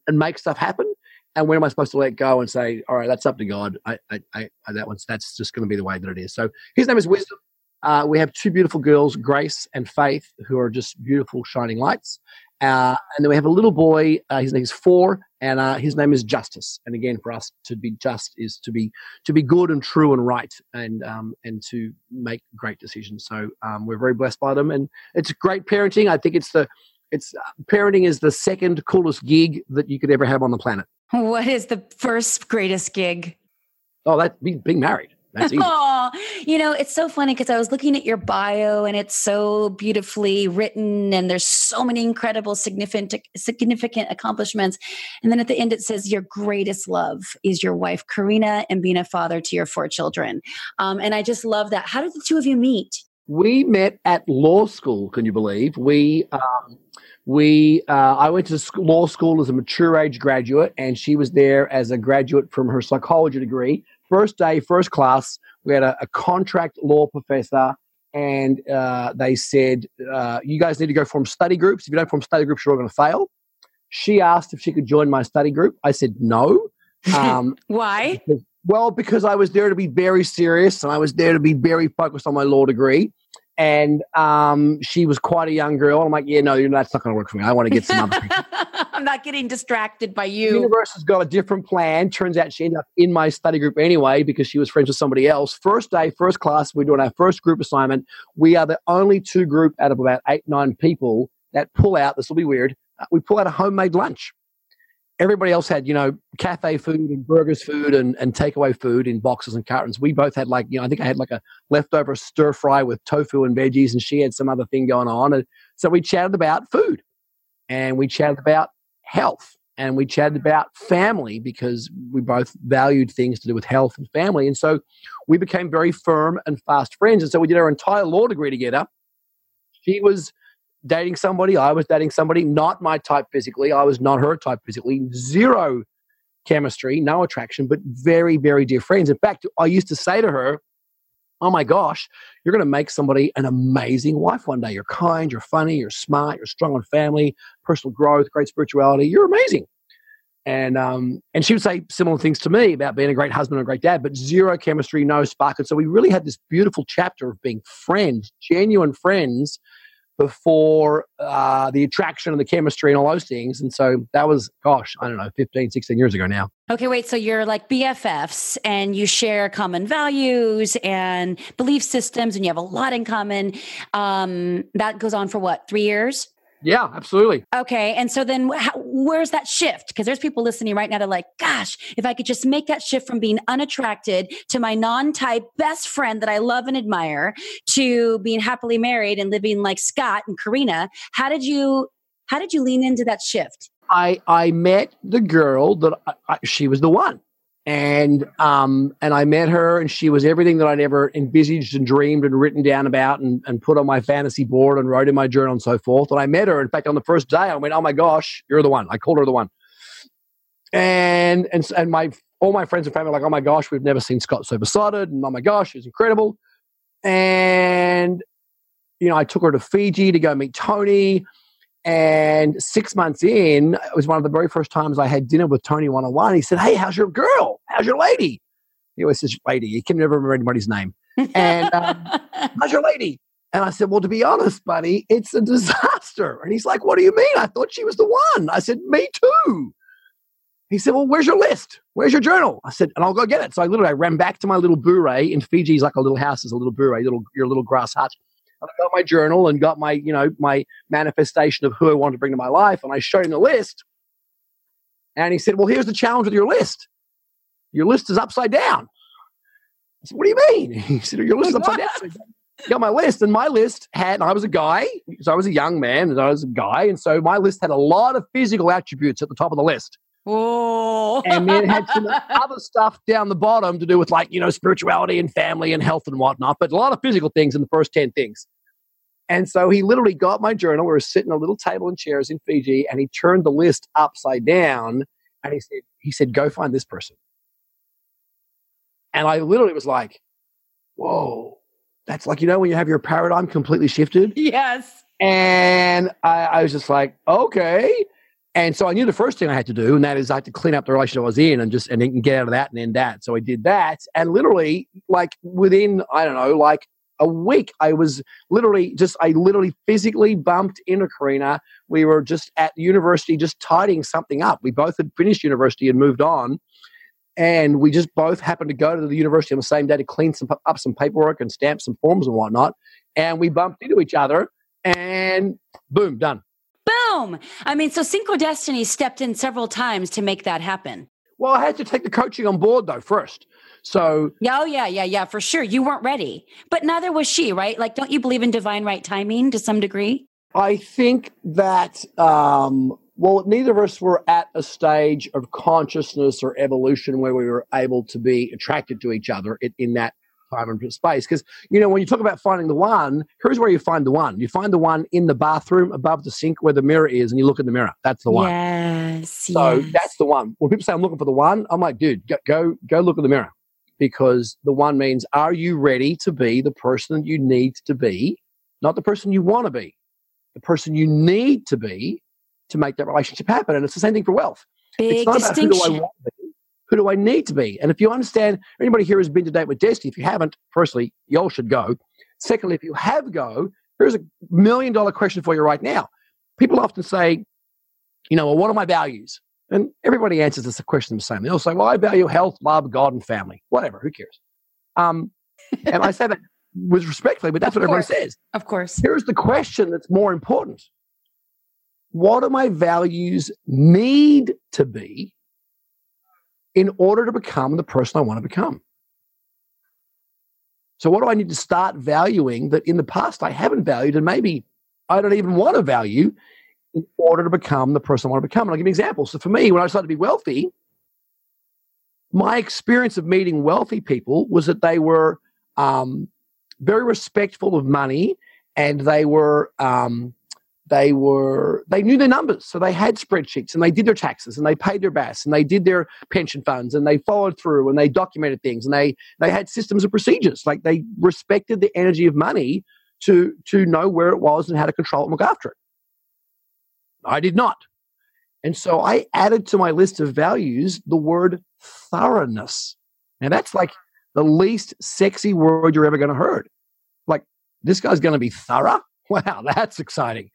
[SPEAKER 3] and make stuff happen, and when am I supposed to let go and say, all right, that's up to God. I, I, I that one's that's just going to be the way that it is. So his name is Wisdom. Uh, we have two beautiful girls, Grace and Faith, who are just beautiful shining lights. Uh, and then we have a little boy. Uh, his name is four, and uh, his name is Justice. And again, for us to be just is to be to be good and true and right, and um, and to make great decisions. So um, we're very blessed by them, and it's great parenting. I think it's the it's uh, parenting is the second coolest gig that you could ever have on the planet.
[SPEAKER 2] What is the first greatest gig?
[SPEAKER 3] Oh, that being married. That's easy.
[SPEAKER 2] oh, you know, it's so funny because I was looking at your bio and it's so beautifully written and there's so many incredible significant significant accomplishments. And then at the end it says your greatest love is your wife Karina and being a father to your four children. Um, and I just love that. How did the two of you meet?
[SPEAKER 3] We met at law school. Can you believe we? Um, we uh, I went to law school as a mature age graduate, and she was there as a graduate from her psychology degree first day, first class, we had a, a contract law professor, and uh, they said, uh, You guys need to go form study groups. If you don't form study groups, you're all going to fail. She asked if she could join my study group. I said no.
[SPEAKER 2] Um, Why?
[SPEAKER 3] Well, because I was there to be very serious and I was there to be very focused on my law degree and um, she was quite a young girl. I'm like, yeah, no, that's not going to work for me. I want to get some other.
[SPEAKER 2] I'm not getting distracted by you.
[SPEAKER 3] The universe has got a different plan. Turns out she ended up in my study group anyway because she was friends with somebody else. First day, first class, we're doing our first group assignment. We are the only two group out of about eight, nine people that pull out. This will be weird. Uh, we pull out a homemade lunch everybody else had, you know, cafe food and burgers food and, and takeaway food in boxes and cartons. We both had like, you know, I think I had like a leftover stir fry with tofu and veggies and she had some other thing going on. And so we chatted about food and we chatted about health and we chatted about family because we both valued things to do with health and family. And so we became very firm and fast friends. And so we did our entire law degree together. She was dating somebody. I was dating somebody, not my type physically. I was not her type physically. Zero chemistry, no attraction, but very, very dear friends. In fact, I used to say to her, Oh my gosh, you're going to make somebody an amazing wife one day. You're kind, you're funny, you're smart, you're strong on family, personal growth, great spirituality. You're amazing. And um, and she would say similar things to me about being a great husband and a great dad, but zero chemistry, no spark. And so we really had this beautiful chapter of being friends, genuine friends, before uh, the attraction and the chemistry and all those things. And so that was, gosh, I don't know, 15, 16 years ago now.
[SPEAKER 2] Okay, wait. So you're like BFFs and you share common values and belief systems and you have a lot in common. Um, that goes on for what, three years?
[SPEAKER 3] Yeah, absolutely.
[SPEAKER 2] Okay. And so then how, where's that shift? Because there's people listening right now to like, gosh, if I could just make that shift from being unattracted to my non type best friend that I love and admire to being happily married and living like Scott and Karina, how did you, how did you lean into that shift?
[SPEAKER 3] I, I met the girl that I, I, she was the one and um, and I met her, and she was everything that I'd ever envisaged and dreamed and written down about, and, and put on my fantasy board and wrote in my journal and so forth. And I met her. In fact, on the first day, I went, "Oh my gosh, you're the one!" I called her the one. And and and my all my friends and family were like, "Oh my gosh, we've never seen Scott so besotted," and "Oh my gosh, she's incredible." And you know, I took her to Fiji to go meet Tony and six months in, it was one of the very first times I had dinner with Tony one on one. He said, Hey, how's your girl? How's your lady? He always says lady. He can never remember anybody's name. And um, how's your lady? And I said, Well, to be honest, buddy, it's a disaster. And he's like, What do you mean? I thought she was the one. I said, Me too. He said, Well, where's your list? Where's your journal? I said, and I'll go get it. So I literally I ran back to my little bure in Fiji's like a little house is a little bure, little your little grass hut. And I got my journal and got my, you know, my manifestation of who I wanted to bring to my life. And I showed him the list. And he said, Well, here's the challenge with your list. Your list is upside down. I said, What do you mean? He said, Your list is upside down. Got my list, and my list had, I was a guy, so I was a young man, and I was a guy, and so my list had a lot of physical attributes at the top of the list.
[SPEAKER 2] Whoa.
[SPEAKER 3] and then had some other stuff down the bottom to do with like, you know, spirituality and family and health and whatnot, but a lot of physical things in the first 10 things. And so he literally got my journal. We were sitting at a little table and chairs in Fiji, and he turned the list upside down and he said, he said, go find this person. And I literally was like, whoa, that's like, you know, when you have your paradigm completely shifted.
[SPEAKER 2] Yes.
[SPEAKER 3] And I, I was just like, okay. And so I knew the first thing I had to do, and that is I had to clean up the relationship I was in and just and get out of that and end that. So I did that. And literally, like within, I don't know, like a week, I was literally just, I literally physically bumped into Karina. We were just at university, just tidying something up. We both had finished university and moved on. And we just both happened to go to the university on the same day to clean some, up some paperwork and stamp some forms and whatnot. And we bumped into each other and boom, done.
[SPEAKER 2] Boom. I mean, so Cinco Destiny stepped in several times to make that happen.
[SPEAKER 3] Well, I had to take the coaching on board though first. So
[SPEAKER 2] yeah, oh yeah, yeah, yeah, for sure. You weren't ready, but neither was she, right? Like, don't you believe in divine right timing to some degree?
[SPEAKER 3] I think that um, well, neither of us were at a stage of consciousness or evolution where we were able to be attracted to each other in, in that time and space. Because you know, when you talk about finding the one, here's where you find the one. You find the one in the bathroom above the sink where the mirror is, and you look in the mirror. That's the one.
[SPEAKER 2] Yes.
[SPEAKER 3] So
[SPEAKER 2] yes.
[SPEAKER 3] that's the one. When people say I'm looking for the one, I'm like, dude, go go, go look in the mirror because the one means are you ready to be the person you need to be, not the person you want to be, the person you need to be to make that relationship happen. And it's the same thing for wealth.
[SPEAKER 2] Big
[SPEAKER 3] it's not
[SPEAKER 2] distinction.
[SPEAKER 3] Who do I want to be, who do I need to be. And if you understand, anybody here has been to date with Destiny, if you haven't, firstly, y'all should go. Secondly, if you have go, here's a million dollar question for you right now. People often say, you know, well, what are my values? And everybody answers this question the same. They'll say, well, I value health, love, God, and family. Whatever, who cares? Um, and I say that with respectfully, but that's
[SPEAKER 2] of
[SPEAKER 3] what
[SPEAKER 2] course.
[SPEAKER 3] everyone says.
[SPEAKER 2] Of course.
[SPEAKER 3] Here's the question that's more important. What do my values need to be in order to become the person I want to become? So, what do I need to start valuing that in the past I haven't valued and maybe I don't even want to value in order to become the person I want to become? And I'll give you an example. So, for me, when I started to be wealthy, my experience of meeting wealthy people was that they were um, very respectful of money and they were um, they were they knew their numbers. So they had spreadsheets and they did their taxes and they paid their BAS and they did their pension funds and they followed through and they documented things and they they had systems and procedures. Like they respected the energy of money to to know where it was and how to control it and look after it. I did not. And so i added to my list of values the word thoroughness. And that's like the least sexy word you're ever going to hear like this guy's going to be thorough? Wow that's exciting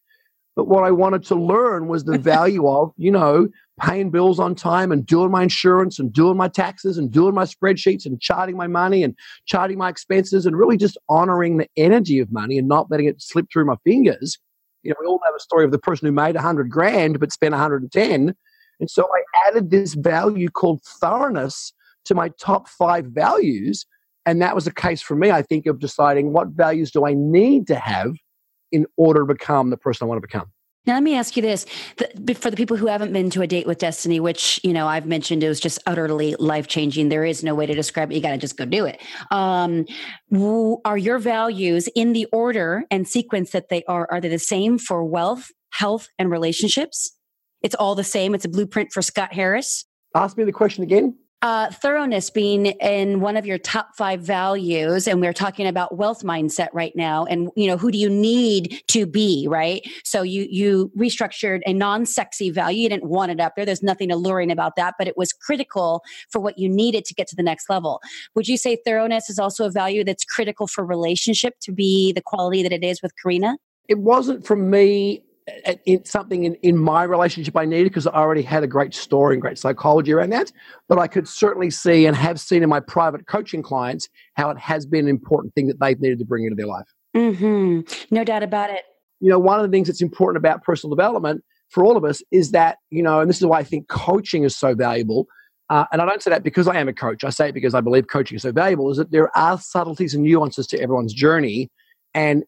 [SPEAKER 3] but what I wanted to learn was the value of, you know, paying bills on time and doing my insurance and doing my taxes and doing my spreadsheets and charting my money and charting my expenses and really just honoring the energy of money and not letting it slip through my fingers. You know, we all have a story of the person who made a hundred grand but spent 110. And so I added this value called thoroughness to my top five values. And that was the case for me, I think, of deciding what values do I need to have in order to become the person I want to become.
[SPEAKER 2] Now, let me ask you this the, for the people who haven't been to a date with destiny, which, you know, I've mentioned it was just utterly life changing. There is no way to describe it. You got to just go do it. Um, are your values in the order and sequence that they are, are they the same for wealth, health, and relationships? It's all the same. It's a blueprint for Scott Harris.
[SPEAKER 3] Ask me the question again.
[SPEAKER 2] Uh, thoroughness being in one of your top five values, and we're talking about wealth mindset right now, and you know who do you need to be, right? So you you restructured a non-sexy value. You didn't want it up there. There's nothing alluring about that, but it was critical for what you needed to get to the next level. Would you say thoroughness is also a value that's critical for relationship to be the quality that it is with Karina?
[SPEAKER 3] It wasn't for me it's something in, in my relationship I needed because I already had a great story and great psychology around that. But I could certainly see and have seen in my private coaching clients how it has been an important thing that they've needed to bring into their life.
[SPEAKER 2] Mm-hmm. No doubt about it.
[SPEAKER 3] You know, one of the things that's important about personal development for all of us is that, you know, and this is why I think coaching is so valuable. Uh, and I don't say that because I am a coach. I say it because I believe coaching is so valuable, is that there are subtleties and nuances to everyone's journey and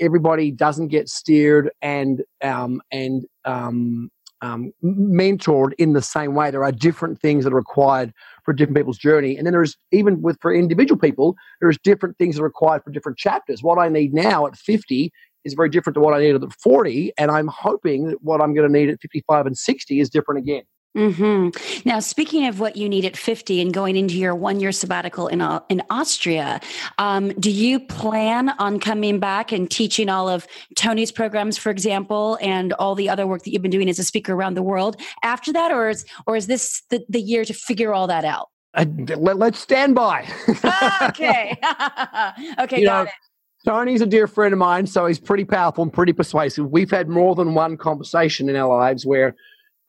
[SPEAKER 3] everybody doesn't get steered and um, and um, um, mentored in the same way. There are different things that are required for different people's journey, and then there's even with for individual people, there's different things that are required for different chapters. What I need now at 50 is very different to what I needed at 40, and I'm hoping that what I'm going to need at 55 and 60 is different again.
[SPEAKER 2] Mm-hmm. Now, speaking of what you need at 50 and going into your one year sabbatical in, uh, in Austria, um, do you plan on coming back and teaching all of Tony's programs, for example, and all the other work that you've been doing as a speaker around the world after that? Or is, or is this the, the year to figure all that out?
[SPEAKER 3] Uh, let, us stand by.
[SPEAKER 2] okay. okay, you got know, it.
[SPEAKER 3] Tony's a dear friend of mine, so he's pretty powerful and pretty persuasive. We've had more than one conversation in our lives where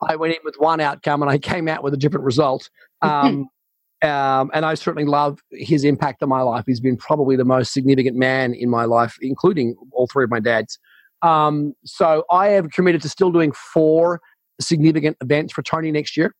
[SPEAKER 3] I went in with one outcome and I came out with a different result. Um, um, and I certainly love his impact on my life. He's been probably the most significant man in my life, including all three of my dads. Um, so I have committed to still doing four significant events for Tony next year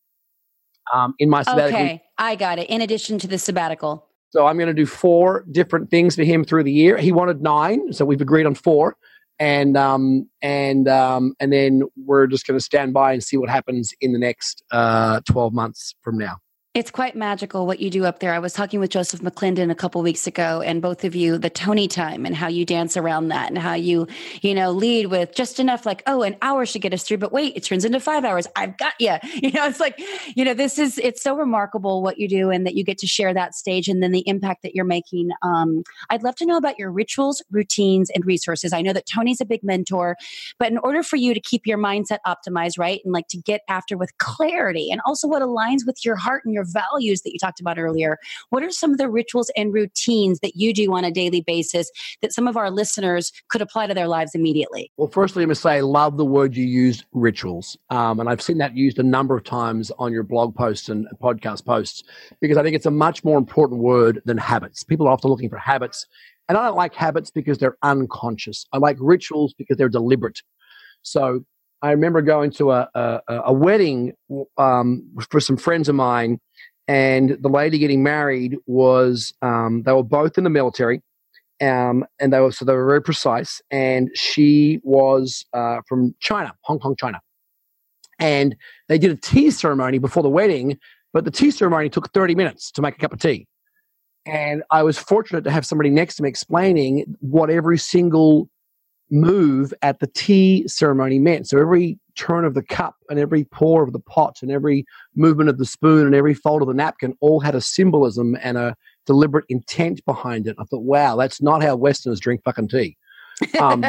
[SPEAKER 3] um, in my sabbatical.
[SPEAKER 2] Okay, I got it. In addition to the sabbatical.
[SPEAKER 3] So I'm going to do four different things for him through the year. He wanted nine, so we've agreed on four and um, and um, and then we're just going to stand by and see what happens in the next uh, 12 months from now.
[SPEAKER 2] It's quite magical what you do up there. I was talking with Joseph McClendon a couple weeks ago, and both of you, the Tony time and how you dance around that, and how you, you know, lead with just enough, like, oh, an hour should get us through, but wait, it turns into five hours. I've got you. You know, it's like, you know, this is it's so remarkable what you do, and that you get to share that stage, and then the impact that you're making. Um, I'd love to know about your rituals, routines, and resources. I know that Tony's a big mentor, but in order for you to keep your mindset optimized, right, and like to get after with clarity, and also what aligns with your heart and your values that you talked about earlier. What are some of the rituals and routines that you do on a daily basis that some of our listeners could apply to their lives immediately?
[SPEAKER 3] Well, firstly, going to say I love the word you used, rituals. Um, and I've seen that used a number of times on your blog posts and podcast posts because I think it's a much more important word than habits. People are often looking for habits. And I don't like habits because they're unconscious. I like rituals because they're deliberate. So I remember going to a, a, a wedding um, for some friends of mine, and the lady getting married was um, they were both in the military, um, and they were so they were very precise. And she was uh, from China, Hong Kong, China, and they did a tea ceremony before the wedding, but the tea ceremony took thirty minutes to make a cup of tea. And I was fortunate to have somebody next to me explaining what every single move at the tea ceremony meant. So every turn of the cup and every pour of the pot and every movement of the spoon and every fold of the napkin all had a symbolism and a deliberate intent behind it. I thought, wow, that's not how Westerners drink fucking tea. Um,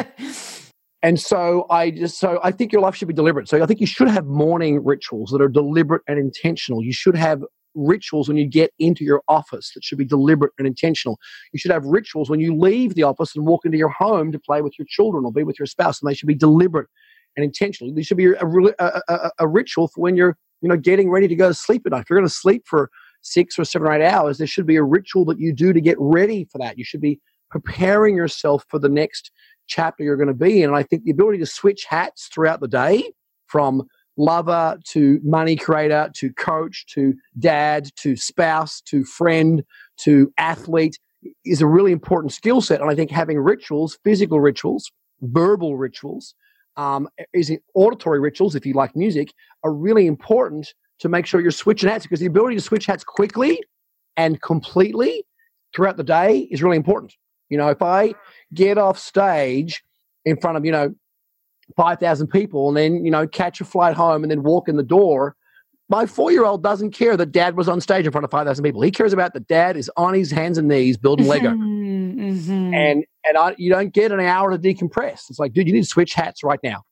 [SPEAKER 3] and so I just so I think your life should be deliberate. So I think you should have morning rituals that are deliberate and intentional. You should have rituals when you get into your office that should be deliberate and intentional. You should have rituals when you leave the office and walk into your home to play with your children or be with your spouse, and they should be deliberate and intentional. There should be a, a, a, a ritual for when you're you know getting ready to go to sleep at night. If you're going to sleep for six or seven or eight hours, there should be a ritual that you do to get ready for that. You should be preparing yourself for the next chapter you're going to be in. And I think the ability to switch hats throughout the day from lover to money creator to coach to dad to spouse to friend to athlete is a really important skill set. And I think having rituals, physical rituals, verbal rituals, um, is auditory rituals, if you like music, are really important to make sure you're switching hats because the ability to switch hats quickly and completely throughout the day is really important. You know, if I get off stage in front of, you know, 5,000 people and then, you know, catch a flight home and then walk in the door, my four year old doesn't care that dad was on stage in front of 5,000 people. He cares about that dad is on his hands and knees building Lego. mm-hmm. And, and I, you don't get an hour to decompress. It's like, dude, you need to switch hats right now.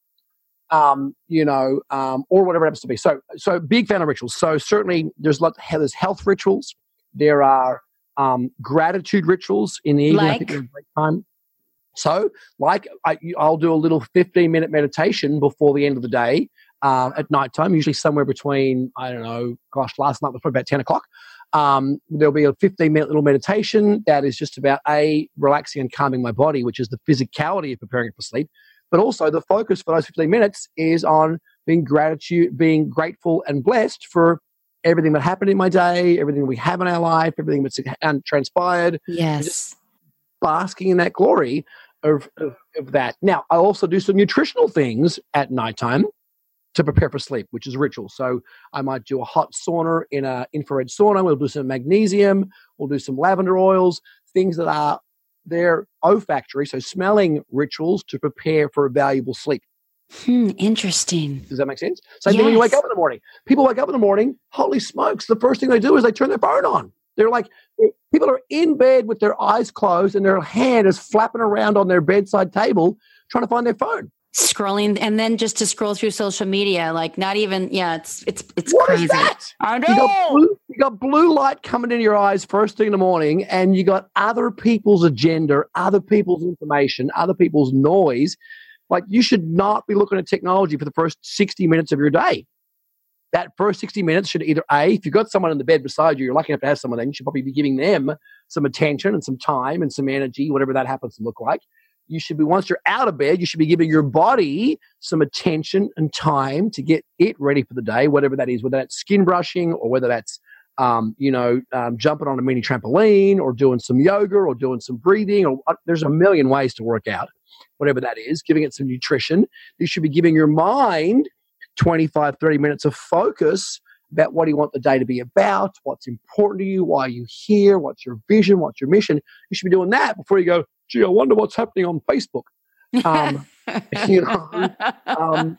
[SPEAKER 3] Um, you know, um, or whatever it happens to be. So, so big fan of rituals. So certainly there's lot, there's health rituals. There are um, gratitude rituals in the evening. Like? great time. So, like, I, will do a little 15 minute meditation before the end of the day uh, at night time, usually somewhere between, I don't know, gosh, last night was probably about 10 o'clock. Um, there'll be a 15 minute little meditation that is just about A, relaxing and calming my body, which is the physicality of preparing for sleep. But also the focus for those 15 minutes is on being gratitude, being grateful and blessed for everything that happened in my day, everything we have in our life, everything that's transpired.
[SPEAKER 2] Yes.
[SPEAKER 3] Basking in that glory of, of, of, that. Now, I also do some nutritional things at nighttime to prepare for sleep, which is a ritual. So I might do a hot sauna in an infrared sauna. We'll do some magnesium. We'll do some lavender oils, things that are their olfactory, so smelling rituals to prepare for a valuable sleep.
[SPEAKER 2] Hmm, interesting.
[SPEAKER 3] Does that make sense? Same yes. thing when you wake up in the morning. People wake up in the morning, holy smokes, the first thing they do is they turn their phone on. They're like, people are in bed with their eyes closed and their hand is flapping around on their bedside table trying to find their phone.
[SPEAKER 2] Scrolling and then just to scroll through social media, like not even, yeah, it's it's it's
[SPEAKER 3] what
[SPEAKER 2] crazy.
[SPEAKER 3] I know. You got, blue, you got blue light coming in your eyes first thing in the morning, and you got other people's agenda, other people's information, other people's noise like you should not be looking at technology for the first 60 minutes of your day. That first 60 minutes should either A, if you've got someone in the bed beside you, you're lucky enough to have someone, then you should probably be giving them some attention and some time and some energy, whatever that happens to look like. You should be, once you're out of bed, you should be giving your body some attention and time to get it ready for the day, whatever that is, whether that's skin brushing or whether that's um, you know, um, jumping on a mini trampoline or doing some yoga or doing some breathing or uh, there's a million ways to work out whatever that is, giving it some nutrition. You should be giving your mind 25, 30 minutes of focus about what do you want the day to be about, what's important to you, why are you here, what's your vision, what's your mission. You should be doing that before you go, gee, I wonder what's happening on Facebook. Um, you know, um,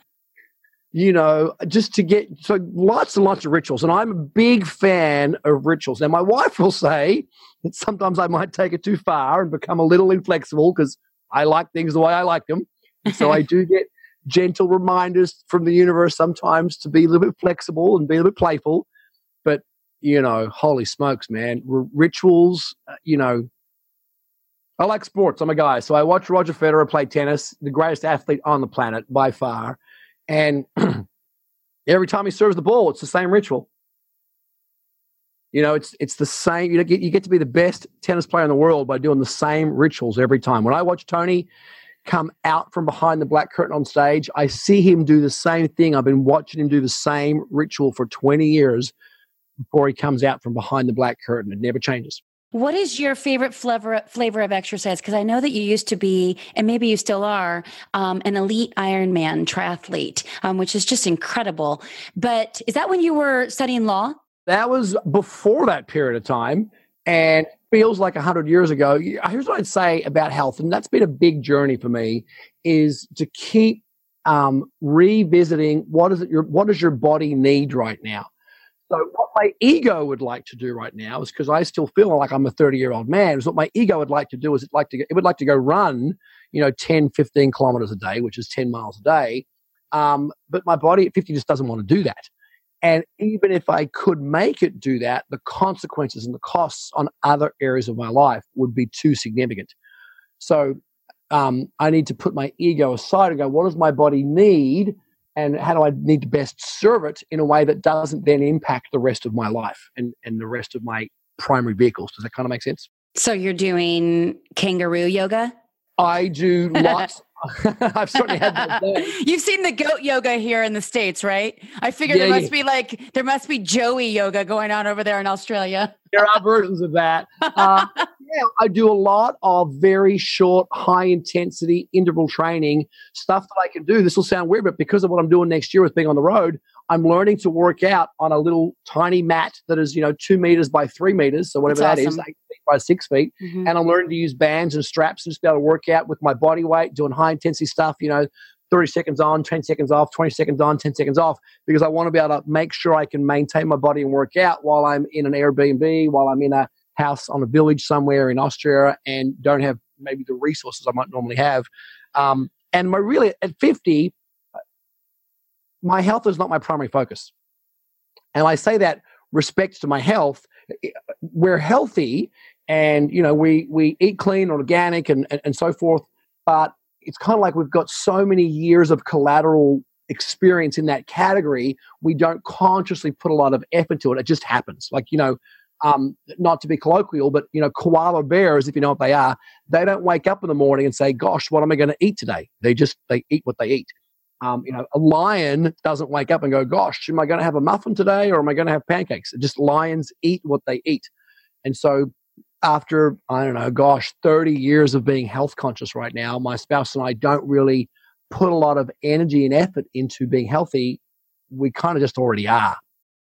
[SPEAKER 3] you know, just to get so lots and lots of rituals. And I'm a big fan of rituals. Now, my wife will say that sometimes I might take it too far and become a little inflexible because I like things the way I like them. so I do get gentle reminders from the universe sometimes to be a little bit flexible and be a little bit playful. But, you know, holy smokes, man, R- rituals, uh, you know, I like sports. I'm a guy. So I watch Roger Federer play tennis, the greatest athlete on the planet by far. And every time he serves the ball, it's the same ritual. You know, it's it's the same. You get you get to be the best tennis player in the world by doing the same rituals every time. When I watch Tony come out from behind the black curtain on stage, I see him do the same thing. I've been watching him do the same ritual for 20 years before he comes out from behind the black curtain. It never changes.
[SPEAKER 2] What is your favorite flavor flavor of exercise? Because I know that you used to be, and maybe you still are, um, an elite Ironman triathlete, um, which is just incredible. But is that when you were studying law?
[SPEAKER 3] That was before that period of time and feels like 100 years ago. Here's what I'd say about health, and that's been a big journey for me, is to keep um, revisiting what is it your what does your body need right now. So what my ego would like to do right now is because I still feel like I'm a 30 year old man. Is what my ego would like to do is it like to it would like to go run, you know, 10, 15 kilometers a day, which is 10 miles a day. Um, but my body at 50 just doesn't want to do that. And even if I could make it do that, the consequences and the costs on other areas of my life would be too significant. So um, I need to put my ego aside and go, what does my body need? And how do I need to best serve it in a way that doesn't then impact the rest of my life and, and the rest of my primary vehicles? Does that kind of make sense?
[SPEAKER 2] So you're doing kangaroo yoga?
[SPEAKER 3] I do lots I've certainly had that
[SPEAKER 2] You've seen the goat yoga here in the States, right? I figure yeah, there must yeah. be like, there must be Joey yoga going on over there in Australia.
[SPEAKER 3] There are versions of that. Uh, yeah, I do a lot of very short, high intensity interval training stuff that I can do. This will sound weird, but because of what I'm doing next year with being on the road, I'm learning to work out on a little tiny mat that is, you know, two meters by three meters. So whatever That's that awesome. is, eight feet by six feet. Mm-hmm. And I'm learning to use bands and straps and just be able to work out with my body weight, doing high intensity stuff, you know, 30 seconds on, 10 seconds off, 20 seconds on, 10 seconds off, because I want to be able to make sure I can maintain my body and work out while I'm in an Airbnb, while I'm in a house on a village somewhere in Austria and don't have maybe the resources I might normally have. Um, and my really, at 50, my health is not my primary focus. And I say that respect to my health. We're healthy and, you know, we, we eat clean, organic, and, and, and so forth. But it's kind of like we've got so many years of collateral experience in that category, we don't consciously put a lot of effort into it. It just happens. Like, you know, um, not to be colloquial, but you know, koala bears, if you know what they are, they don't wake up in the morning and say, "Gosh, what am I going to eat today?" They just they eat what they eat. Um, you know, a lion doesn't wake up and go, "Gosh, am I going to have a muffin today, or am I going to have pancakes?" just lions eat what they eat, and so after I don't know, gosh, thirty years of being health conscious right now, my spouse and I don't really put a lot of energy and effort into being healthy. We kind of just already are.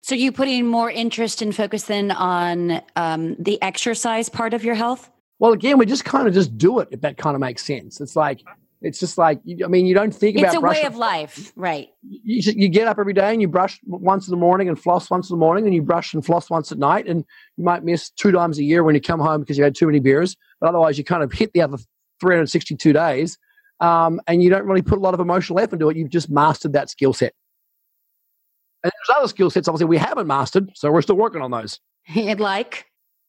[SPEAKER 2] So you putting more interest and focus then on um, the exercise part of your health?
[SPEAKER 3] Well, again, we just kind of just do it if that kind of makes sense. It's like it's just like I mean, you don't think
[SPEAKER 2] it's
[SPEAKER 3] about.
[SPEAKER 2] It's a way of life, right?
[SPEAKER 3] You, you get up every day and you brush once in the morning and floss once in the morning, and you brush and floss once at night, and you might miss two times a year when you come home because you had too many beers. But otherwise, you kind of hit the other 362 days, um, and you don't really put a lot of emotional effort into it. You've just mastered that skill set. And there's other skill sets obviously we haven't mastered, so we're still working on those.
[SPEAKER 2] And like,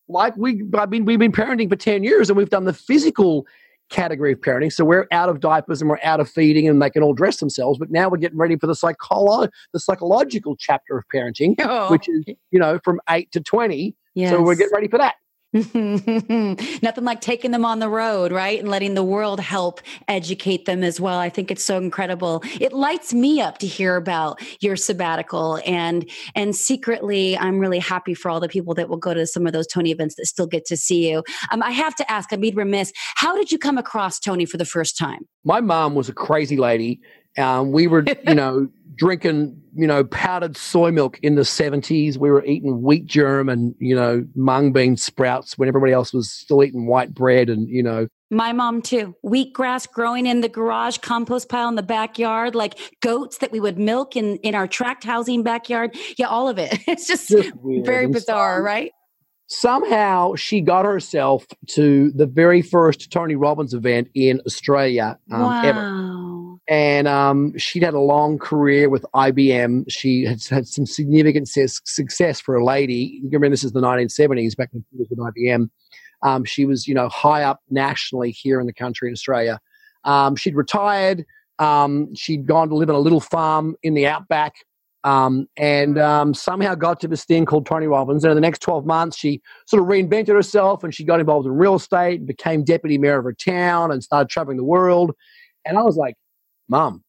[SPEAKER 3] like we, I mean, we've been parenting for ten years, and we've done the physical category of parenting. So we're out of diapers and we're out of feeding, and they can all dress themselves. But now we're getting ready for the psycholo- the psychological chapter of parenting, oh. which is you know from eight to twenty. Yes. So we're getting ready for that.
[SPEAKER 2] Nothing like taking them on the road, right? And letting the world help educate them as well. I think it's so incredible. It lights me up to hear about your sabbatical and and secretly I'm really happy for all the people that will go to some of those Tony events that still get to see you. Um, I have to ask, I'm being remiss, how did you come across Tony for the first time?
[SPEAKER 3] My mom was a crazy lady. Um, we were, you know, drinking, you know, powdered soy milk in the 70s. We were eating wheat germ and, you know, mung bean sprouts when everybody else was still eating white bread and, you know.
[SPEAKER 2] My mom too. Wheatgrass growing in the garage, compost pile in the backyard, like goats that we would milk in, in our tract housing backyard. Yeah, all of it. It's just, just very bizarre, right?
[SPEAKER 3] Somehow she got herself to the very first Tony Robbins event in Australia um, wow. ever and um, she'd had a long career with IBM. She had had some significant ses- success for a lady. Remember this is the 1970s, back when she was with IBM. Um, she was, you know, high up nationally here in the country in Australia. Um, she'd retired. Um, she'd gone to live in a little farm in the outback. Um, and um, somehow got to this thing called Tony Robbins. And in the next 12 months, she sort of reinvented herself and she got involved in real estate, became deputy mayor of her town, and started traveling the world. And I was like, Mom,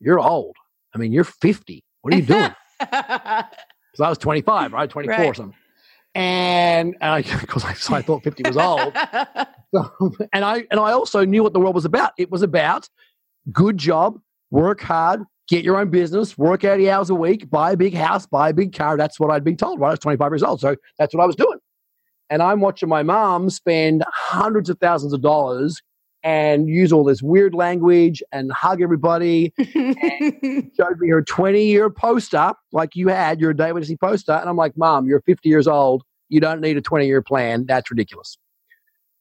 [SPEAKER 3] you're old. I mean, you're 50. What are you doing? Because I was 25, right? 24 right. or something. And, because I, so I thought 50 was old. so, and I, and I also knew what the world was about. It was about good job, work hard, get your own business, work 80 hours a week, buy a big house, buy a big car. That's what I'd been told, right? I was 25 years old. So that's what I was doing. And I'm watching my mom spend hundreds of thousands of dollars and use all this weird language and hug everybody. and showed me her 20 year poster, like you had, your David C poster. And I'm like, Mom, you're 50 years old. You don't need a 20 year plan. That's ridiculous.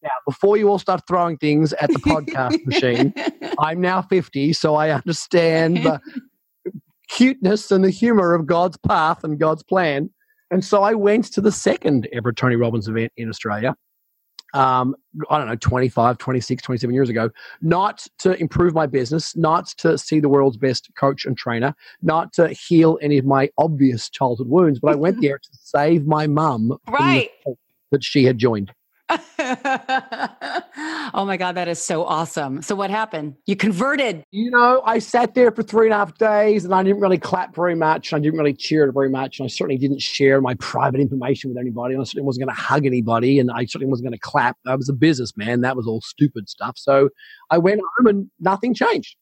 [SPEAKER 3] Now, before you all start throwing things at the podcast machine, I'm now 50, so I understand the cuteness and the humor of God's path and God's plan. And so I went to the second ever Tony Robbins event in Australia um, I don't know, 25, 26, 27 years ago, not to improve my business, not to see the world's best coach and trainer, not to heal any of my obvious childhood wounds, but I went there to save my mum
[SPEAKER 2] right.
[SPEAKER 3] that she had joined.
[SPEAKER 2] Oh my God, that is so awesome. So, what happened? You converted.
[SPEAKER 3] You know, I sat there for three and a half days and I didn't really clap very much. And I didn't really cheer very much. And I certainly didn't share my private information with anybody. And I certainly wasn't going to hug anybody. And I certainly wasn't going to clap. I was a businessman. That was all stupid stuff. So, I went home and nothing changed.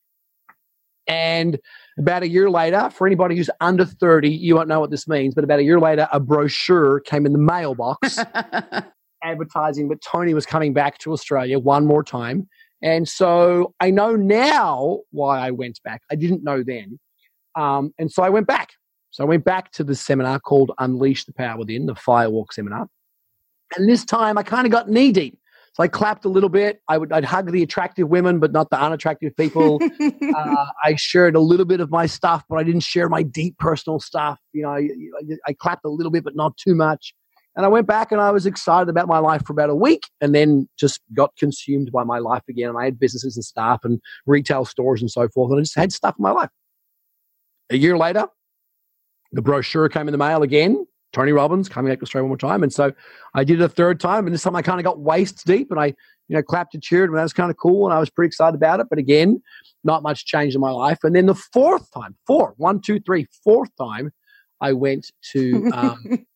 [SPEAKER 3] And about a year later, for anybody who's under 30, you won't know what this means, but about a year later, a brochure came in the mailbox advertising, but Tony was coming back to Australia one more time. And so I know now why I went back. I didn't know then. Um, and so I went back. So I went back to the seminar called Unleash the Power Within, the Firewalk seminar. And this time I kind of got knee deep. So I clapped a little bit. I would I'd hug the attractive women, but not the unattractive people. uh, I shared a little bit of my stuff, but I didn't share my deep personal stuff. You know, I, I clapped a little bit, but not too much. And I went back and I was excited about my life for about a week and then just got consumed by my life again. And I had businesses and staff and retail stores and so forth. And I just had stuff in my life. A year later, the brochure came in the mail again. Tony Robbins coming back to Australia one more time. And so I did it a third time. And this time I kind of got waist deep and I, you know, clapped and cheered. And that was kind of cool. And I was pretty excited about it. But again, not much change in my life. And then the fourth time, four, one, two, three, fourth time, I went to um,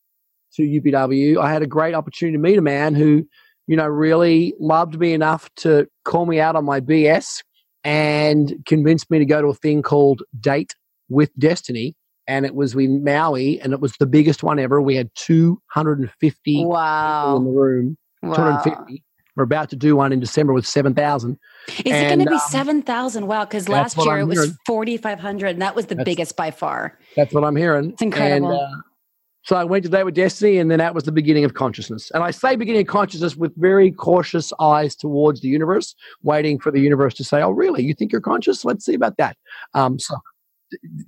[SPEAKER 3] to UPW. I had a great opportunity to meet a man who, you know, really loved me enough to call me out on my BS and convinced me to go to a thing called Date with Destiny and it was in Maui, and it was the biggest one ever. We had 250
[SPEAKER 2] wow.
[SPEAKER 3] in the room. Wow. 250. We're about to do one in December with 7,000.
[SPEAKER 2] Is and, it going to be um, 7,000? Wow, because last year I'm it was 4,500, and that was the that's, biggest by far.
[SPEAKER 3] That's what I'm hearing.
[SPEAKER 2] It's incredible. And, uh,
[SPEAKER 3] so I went to Date with Destiny, and then that was the beginning of consciousness. And I say beginning of consciousness with very cautious eyes towards the universe, waiting for the universe to say, "Oh, really? You think you're conscious? Let's see about that." Um, so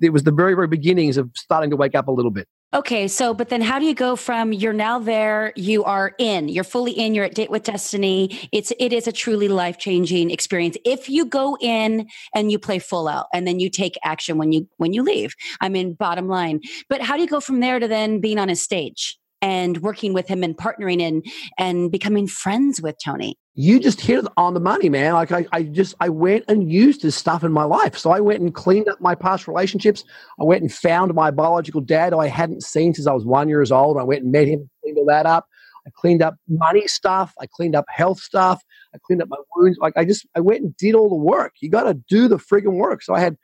[SPEAKER 3] it was the very very beginnings of starting to wake up a little bit
[SPEAKER 2] okay so but then how do you go from you're now there you are in you're fully in you're at date with destiny. It's it is a truly life changing experience. If you go in and you play full out and then you take action when you when you leave i mean bottom line. But how do you go from there to then being on a stage and working with him and partnering in and becoming friends with Tony.
[SPEAKER 3] You just hit it on the money, man. Like I, I just I went and used this stuff in my life. So I went and cleaned up my past relationships. I went and found my biological dad who I hadn't seen since I was one years old. I went and met him, cleaned all that up. I cleaned up money stuff. I cleaned up health stuff. I cleaned up my wounds. Like I just I went and did all the work. You got to do the friggin' work. So I had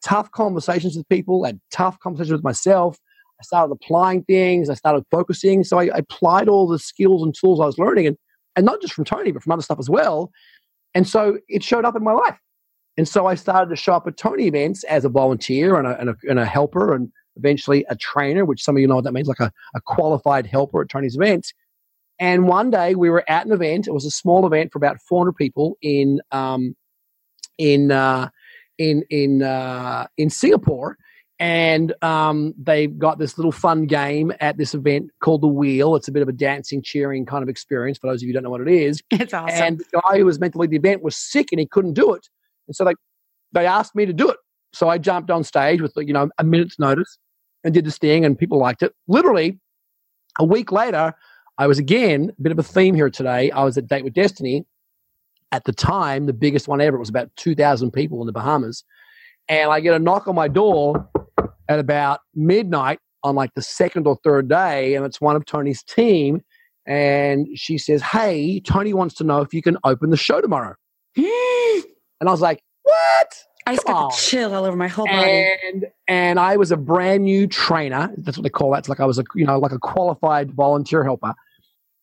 [SPEAKER 3] tough conversations with people. I had tough conversations with myself. I started applying things. I started focusing. So I, I applied all the skills and tools I was learning, and, and not just from Tony, but from other stuff as well. And so it showed up in my life. And so I started to show up at Tony events as a volunteer and a, and a, and a helper and eventually a trainer, which some of you know what that means, like a, a qualified helper at Tony's events. And one day we were at an event. It was a small event for about 400 people in um, in uh, in in uh, in Singapore, and um, they've got this little fun game at this event called the Wheel. It's a bit of a dancing, cheering kind of experience for those of you who don't know what it is.
[SPEAKER 2] It's awesome.
[SPEAKER 3] And the guy who was meant to lead the event was sick and he couldn't do it, and so they they asked me to do it. So I jumped on stage with you know a minute's notice and did this thing, and people liked it. Literally, a week later, I was again a bit of a theme here today. I was at Date with Destiny. At the time, the biggest one ever. It was about two thousand people in the Bahamas, and I get a knock on my door at about midnight on like the second or third day, and it's one of Tony's team. And she says, Hey, Tony wants to know if you can open the show tomorrow. and I was like, What?
[SPEAKER 2] I just Come got on. chill all over my whole body.
[SPEAKER 3] And and I was a brand new trainer. That's what they call that. It's like I was a you know like a qualified volunteer helper.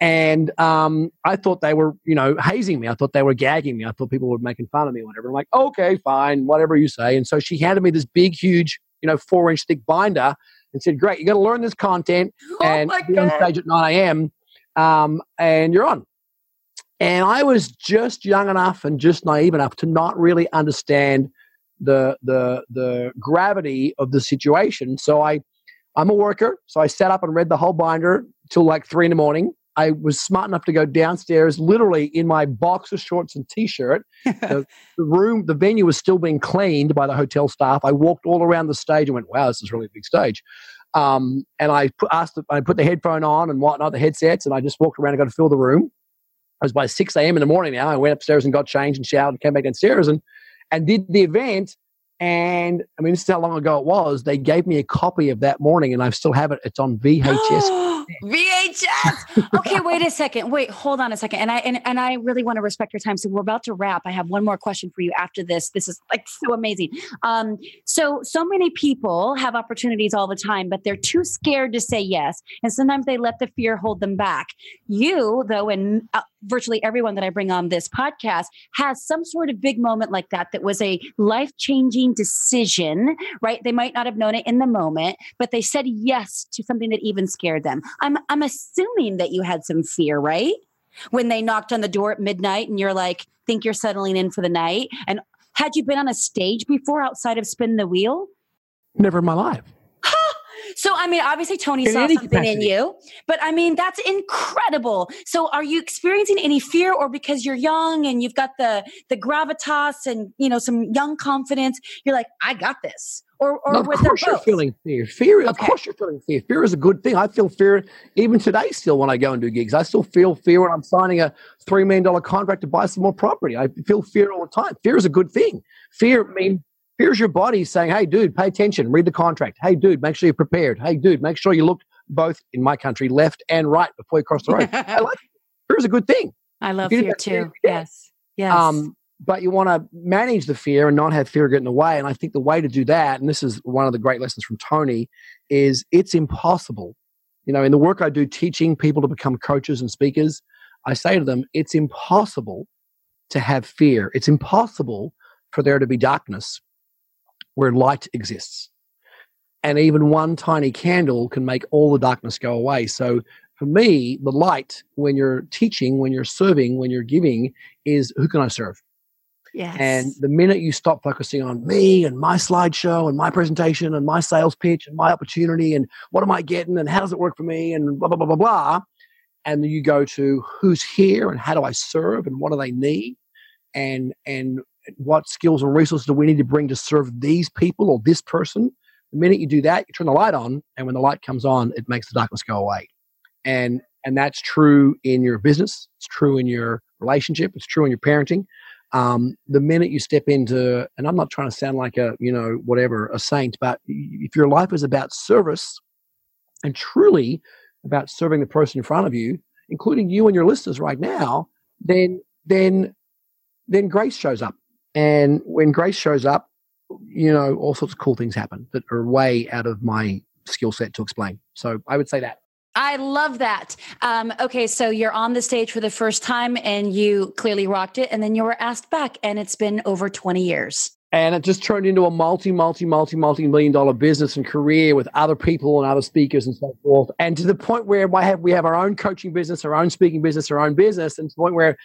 [SPEAKER 3] And um, I thought they were, you know, hazing me. I thought they were gagging me. I thought people were making fun of me, whatever. I'm like, okay, fine, whatever you say. And so she handed me this big, huge you know, four inch thick binder and said, Great, you got to learn this content oh and be on stage at 9 a.m. Um, and you're on. And I was just young enough and just naive enough to not really understand the the the gravity of the situation. So I I'm a worker, so I sat up and read the whole binder till like three in the morning. I was smart enough to go downstairs, literally in my boxer shorts and t-shirt. the, the, room, the venue was still being cleaned by the hotel staff. I walked all around the stage and went, "Wow, this is really a big stage." Um, and I put, asked, I put the headphone on and whatnot, the headsets, and I just walked around and got to fill the room. It was by six a.m. in the morning. Now I went upstairs and got changed and showered and came back downstairs and and did the event. And I mean, this is how long ago it was. They gave me a copy of that morning, and I still have it. It's on VHS.
[SPEAKER 1] VHS. Okay, wait a second. Wait, hold on a second. And I and, and I really want to respect your time. So we're about to wrap. I have one more question for you after this. This is like so amazing. Um, so so many people have opportunities all the time, but they're too scared to say yes, and sometimes they let the fear hold them back. You, though, and uh, virtually everyone that I bring on this podcast has some sort of big moment like that that was a life changing decision, right? They might not have known it in the moment, but they said yes to something that even scared them. I'm I'm assuming that you had some fear, right? When they knocked on the door at midnight and you're like, think you're settling in for the night. And had you been on a stage before outside of Spin the Wheel?
[SPEAKER 3] Never in my life.
[SPEAKER 1] So, I mean, obviously, Tony in saw something capacity. in you, but I mean, that's incredible. So, are you experiencing any fear, or because you're young and you've got the the gravitas and you know some young confidence, you're like, I got this, or or
[SPEAKER 3] no, of course you're feeling fear. Fear, okay. of course, you're feeling fear. Fear is a good thing. I feel fear even today. Still, when I go and do gigs, I still feel fear when I'm signing a three million dollar contract to buy some more property. I feel fear all the time. Fear is a good thing. Fear, I mean Here's your body saying, hey, dude, pay attention, read the contract. Hey, dude, make sure you're prepared. Hey, dude, make sure you look both, in my country, left and right before you cross the road. I like Fear's a good thing.
[SPEAKER 1] I love fear too. Yes. Yes. Um,
[SPEAKER 3] but you want to manage the fear and not have fear get in the way. And I think the way to do that, and this is one of the great lessons from Tony, is it's impossible. You know, in the work I do teaching people to become coaches and speakers, I say to them, it's impossible to have fear. It's impossible for there to be darkness where light exists. And even one tiny candle can make all the darkness go away. So for me, the light when you're teaching, when you're serving, when you're giving is who can I serve?
[SPEAKER 1] Yes.
[SPEAKER 3] And the minute you stop focusing on me and my slideshow and my presentation and my sales pitch and my opportunity and what am I getting and how does it work for me and blah, blah, blah, blah, blah, and you go to who's here and how do I serve and what do they need and and what skills and resources do we need to bring to serve these people or this person? The minute you do that, you turn the light on, and when the light comes on, it makes the darkness go away. And and that's true in your business. It's true in your relationship. It's true in your parenting. Um, the minute you step into, and I'm not trying to sound like a you know whatever a saint, but if your life is about service and truly about serving the person in front of you, including you and your listeners right now, then then then grace shows up and when Grace shows up, you know, all sorts of cool things happen that are way out of my skill set to explain. So I would say that.
[SPEAKER 1] I love that. Um, okay, so you're on the stage for the first time and you clearly rocked it, and then you were asked back, and it's been over 20 years
[SPEAKER 3] and it just turned into a multi, multi, multi, multi million dollar business and career with other people and other speakers and so forth. And to the point where we have, we have our own coaching business, our own speaking business, our own business, and to the point where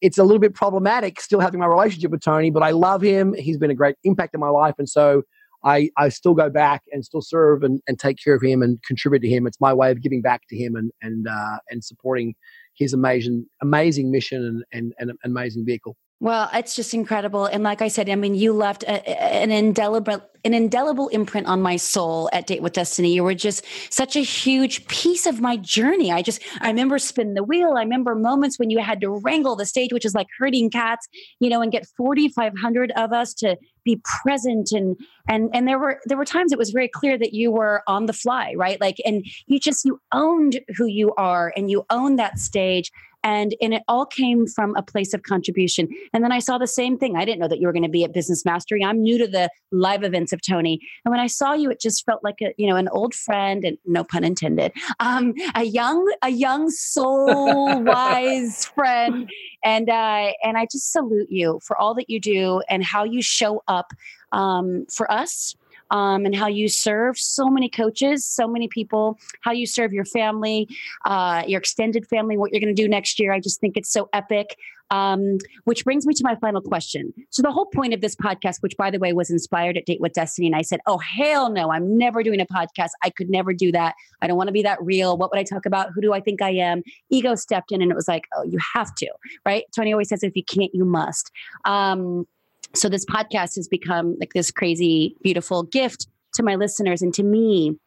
[SPEAKER 3] it's a little bit problematic still having my relationship with Tony, but I love him. He's been a great impact in my life. And so I, I still go back and still serve and, and take care of him and contribute to him. It's my way of giving back to him and, and, uh, and supporting his amazing, amazing mission and, and, and an amazing vehicle.
[SPEAKER 1] Well, it's just incredible. And like I said, I mean, you left a, an indelible an indelible imprint on my soul at Date with Destiny. You were just such a huge piece of my journey. I just I remember spinning the wheel. I remember moments when you had to wrangle the stage, which is like herding cats, you know, and get 4,500 of us to be present and and and there were there were times it was very clear that you were on the fly right like and you just you owned who you are and you owned that stage and and it all came from a place of contribution. And then i saw the same thing. I didn't know that you were going to be at business mastery. I'm new to the live events of tony. And when i saw you it just felt like a you know an old friend and no pun intended um a young a young soul wise friend. And uh and i just salute you for all that you do and how you show up um for us um, and how you serve so many coaches, so many people, how you serve your family, uh, your extended family, what you're going to do next year. I just think it's so epic. Um, which brings me to my final question. So, the whole point of this podcast, which by the way was inspired at Date with Destiny, and I said, Oh, hell no, I'm never doing a podcast. I could never do that. I don't want to be that real. What would I talk about? Who do I think I am? Ego stepped in and it was like, Oh, you have to, right? Tony always says, If you can't, you must. Um, so this podcast has become like this crazy, beautiful gift to my listeners and to me.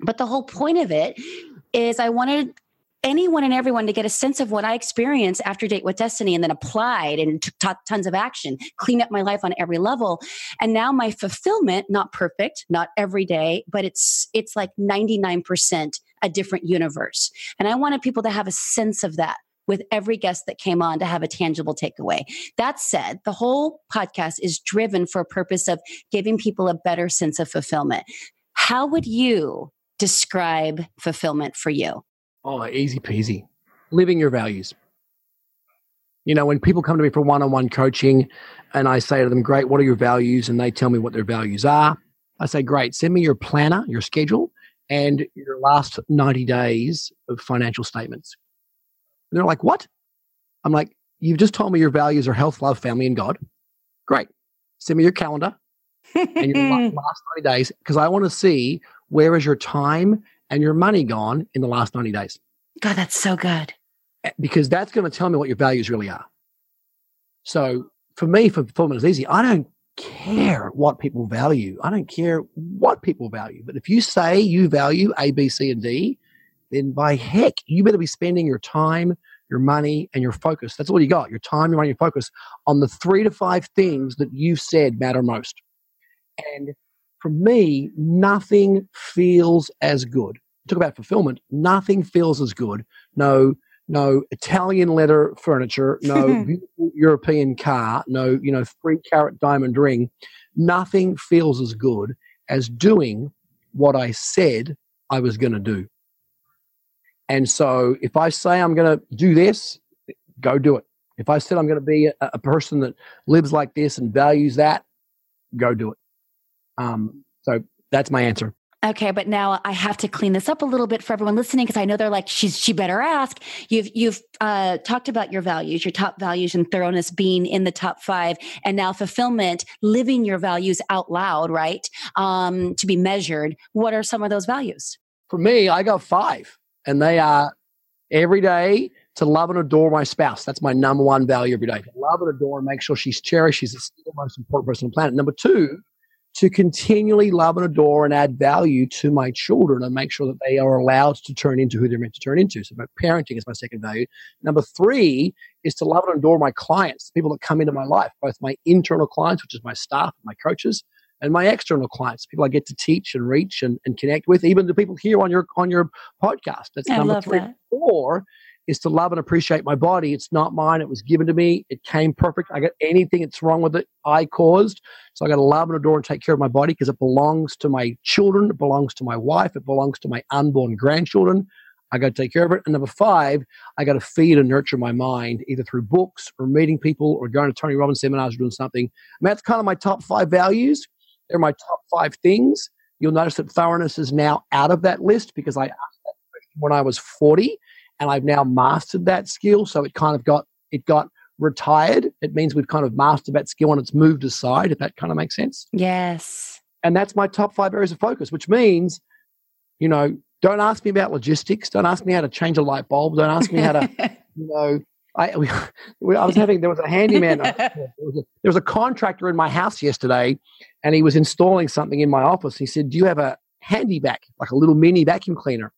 [SPEAKER 1] But the whole point of it is I wanted anyone and everyone to get a sense of what I experienced after Date with Destiny and then applied and took tons of action, cleaned up my life on every level. And now my fulfillment, not perfect, not every day, but it's it's like 99% a different universe. And I wanted people to have a sense of that with every guest that came on to have a tangible takeaway. That said, the whole podcast is driven for a purpose of giving people a better sense of fulfillment. How would you describe fulfillment for you?
[SPEAKER 3] Oh, easy peasy. Living your values. You know, when people come to me for one on one coaching and I say to them, Great, what are your values? And they tell me what their values are. I say, Great, send me your planner, your schedule, and your last 90 days of financial statements. And they're like, What? I'm like, You've just told me your values are health, love, family, and God. Great. Send me your calendar and your last 90 days because I want to see where is your time and your money gone in the last 90 days.
[SPEAKER 1] God, that's so good.
[SPEAKER 3] Eh, because that's going to tell me what your values really are. So for me, for fulfillment is easy. I don't care what people value. I don't care what people value. But if you say you value A, B, C, and D, then by heck, you better be spending your time, your money, and your focus. That's all you got your time, your money, your focus on the three to five things that you've said matter most. And for me, nothing feels as good. Talk about fulfillment. Nothing feels as good. No, no Italian leather furniture, no European car, no, you know, three carat diamond ring. Nothing feels as good as doing what I said I was going to do. And so if I say I'm going to do this, go do it. If I said I'm going to be a, a person that lives like this and values that, go do it. Um, so that's my answer.
[SPEAKER 1] Okay, but now I have to clean this up a little bit for everyone listening because I know they're like, she's she better ask. You've you've uh, talked about your values, your top values, and thoroughness being in the top five, and now fulfillment, living your values out loud, right? Um, to be measured. What are some of those values?
[SPEAKER 3] For me, I got five, and they are every day to love and adore my spouse. That's my number one value every day. To love and adore and make sure she's cherished. She's the most important person on the planet. Number two to continually love and adore and add value to my children and make sure that they are allowed to turn into who they're meant to turn into. So, my parenting is my second value. Number three is to love and adore my clients, the people that come into my life, both my internal clients, which is my staff, my coaches, and my external clients, people I get to teach and reach and, and connect with, even the people here on your on your podcast. That's
[SPEAKER 1] I
[SPEAKER 3] number three.
[SPEAKER 1] That.
[SPEAKER 3] Four is to love and appreciate my body. It's not mine. It was given to me. It came perfect. I got anything that's wrong with it, I caused. So I got to love and adore and take care of my body because it belongs to my children. It belongs to my wife. It belongs to my unborn grandchildren. I got to take care of it. And number five, I got to feed and nurture my mind either through books or meeting people or going to Tony Robbins seminars or doing something. I mean, that's kind of my top five values. They're my top five things. You'll notice that thoroughness is now out of that list because I asked that question when I was 40 and I've now mastered that skill. So it kind of got it got retired. It means we've kind of mastered that skill and it's moved aside, if that kind of makes sense.
[SPEAKER 1] Yes.
[SPEAKER 3] And that's my top five areas of focus, which means, you know, don't ask me about logistics. Don't ask me how to change a light bulb. Don't ask me how to, you know, I, we, I was having, there was a handyman, uh, there, was a, there was a contractor in my house yesterday and he was installing something in my office. He said, Do you have a handy vac, like a little mini vacuum cleaner?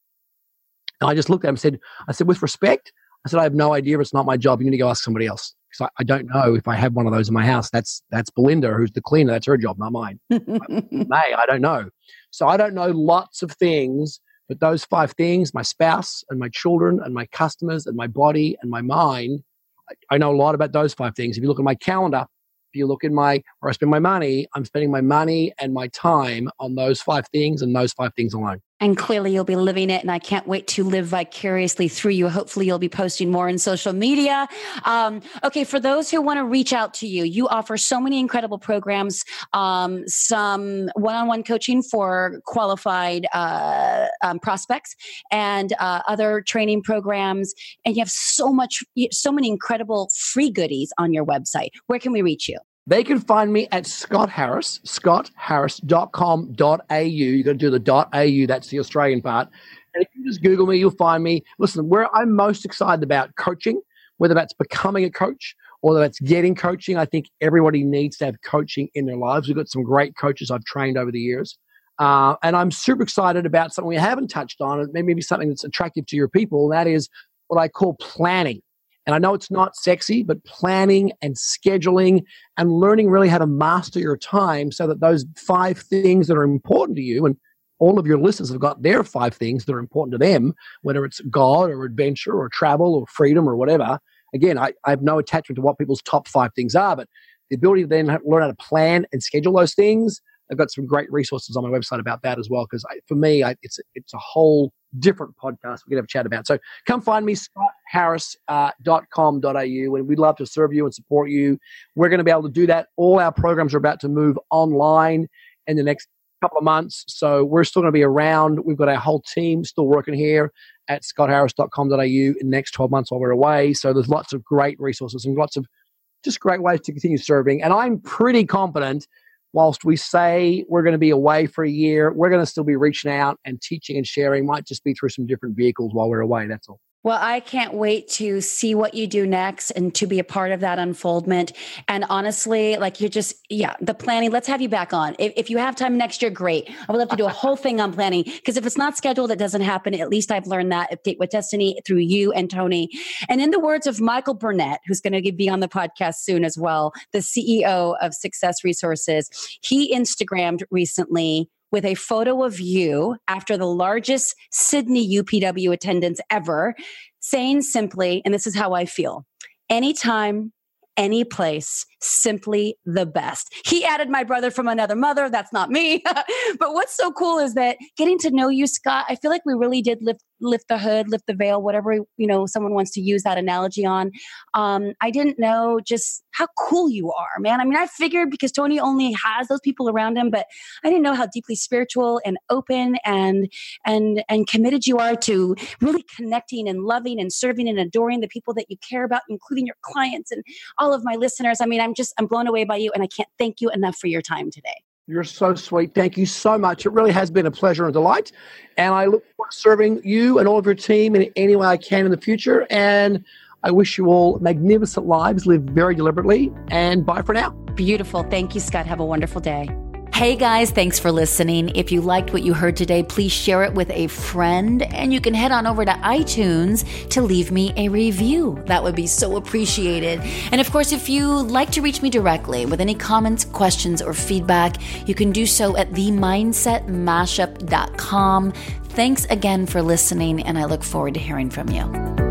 [SPEAKER 3] And I just looked at him and said, I said, with respect, I said, I have no idea. If it's not my job. You need to go ask somebody else. Because I, I, don't know if I have one of those in my house. That's that's Belinda, who's the cleaner. That's her job, not mine. May, I don't know. So I don't know lots of things, but those five things, my spouse and my children and my customers and my body and my mind, I, I know a lot about those five things. If you look at my calendar, if you look in my where I spend my money, I'm spending my money and my time on those five things and those five things alone.
[SPEAKER 1] And clearly you'll be living it. And I can't wait to live vicariously through you. Hopefully you'll be posting more in social media. Um, okay. For those who want to reach out to you, you offer so many incredible programs, um, some one-on-one coaching for qualified uh, um, prospects and uh, other training programs. And you have so much, so many incredible free goodies on your website. Where can we reach you?
[SPEAKER 3] They can find me at Scott Harris, scottharris.com.au. You've got to do the .au, that's the Australian part. And if you just Google me, you'll find me. Listen, where I'm most excited about coaching, whether that's becoming a coach or whether that's getting coaching, I think everybody needs to have coaching in their lives. We've got some great coaches I've trained over the years. Uh, and I'm super excited about something we haven't touched on, maybe something that's attractive to your people, that is what I call planning. And I know it's not sexy, but planning and scheduling and learning really how to master your time so that those five things that are important to you and all of your listeners have got their five things that are important to them, whether it's God or adventure or travel or freedom or whatever. Again, I, I have no attachment to what people's top five things are, but the ability to then learn how to plan and schedule those things. I've got some great resources on my website about that as well. Because for me, I, it's it's a whole different podcast we can have a chat about. So come find me, scottharris.com.au, uh, and we'd love to serve you and support you. We're going to be able to do that. All our programs are about to move online in the next couple of months. So we're still going to be around. We've got our whole team still working here at scottharris.com.au in the next 12 months while we're away. So there's lots of great resources and lots of just great ways to continue serving. And I'm pretty confident, whilst we say we're going to be away for a year, we're going to still be reaching out and teaching and sharing. Might just be through some different vehicles while we're away. That's all.
[SPEAKER 1] Well, I can't wait to see what you do next and to be a part of that unfoldment. And honestly, like you're just, yeah, the planning, let's have you back on. If, if you have time next year, great. I would love to do a whole thing on planning because if it's not scheduled, it doesn't happen. At least I've learned that at Date with Destiny through you and Tony. And in the words of Michael Burnett, who's going to be on the podcast soon as well, the CEO of Success Resources, he Instagrammed recently with a photo of you after the largest Sydney UPW attendance ever, saying simply, and this is how I feel anytime, any place, simply the best. He added my brother from another mother. That's not me. but what's so cool is that getting to know you, Scott, I feel like we really did lift lift the hood, lift the veil, whatever you know someone wants to use that analogy on. Um, I didn't know just how cool you are, man. I mean, I figured because Tony only has those people around him, but I didn't know how deeply spiritual and open and and and committed you are to really connecting and loving and serving and adoring the people that you care about, including your clients and all of my listeners. I mean, I'm just, I'm blown away by you and I can't thank you enough for your time today.
[SPEAKER 3] You're so sweet. Thank you so much. It really has been a pleasure and delight. And I look forward to serving you and all of your team in any way I can in the future. And I wish you all magnificent lives, live very deliberately, and bye for now.
[SPEAKER 1] Beautiful. Thank you, Scott. Have a wonderful day.
[SPEAKER 4] Hey guys, thanks for listening. If you liked what you heard today, please share it with a friend and you can head on over to iTunes to leave me a review. That would be so appreciated. And of course, if you like to reach me directly with any comments, questions, or feedback, you can do so at themindsetmashup.com. Thanks again for listening, and I look forward to hearing from you.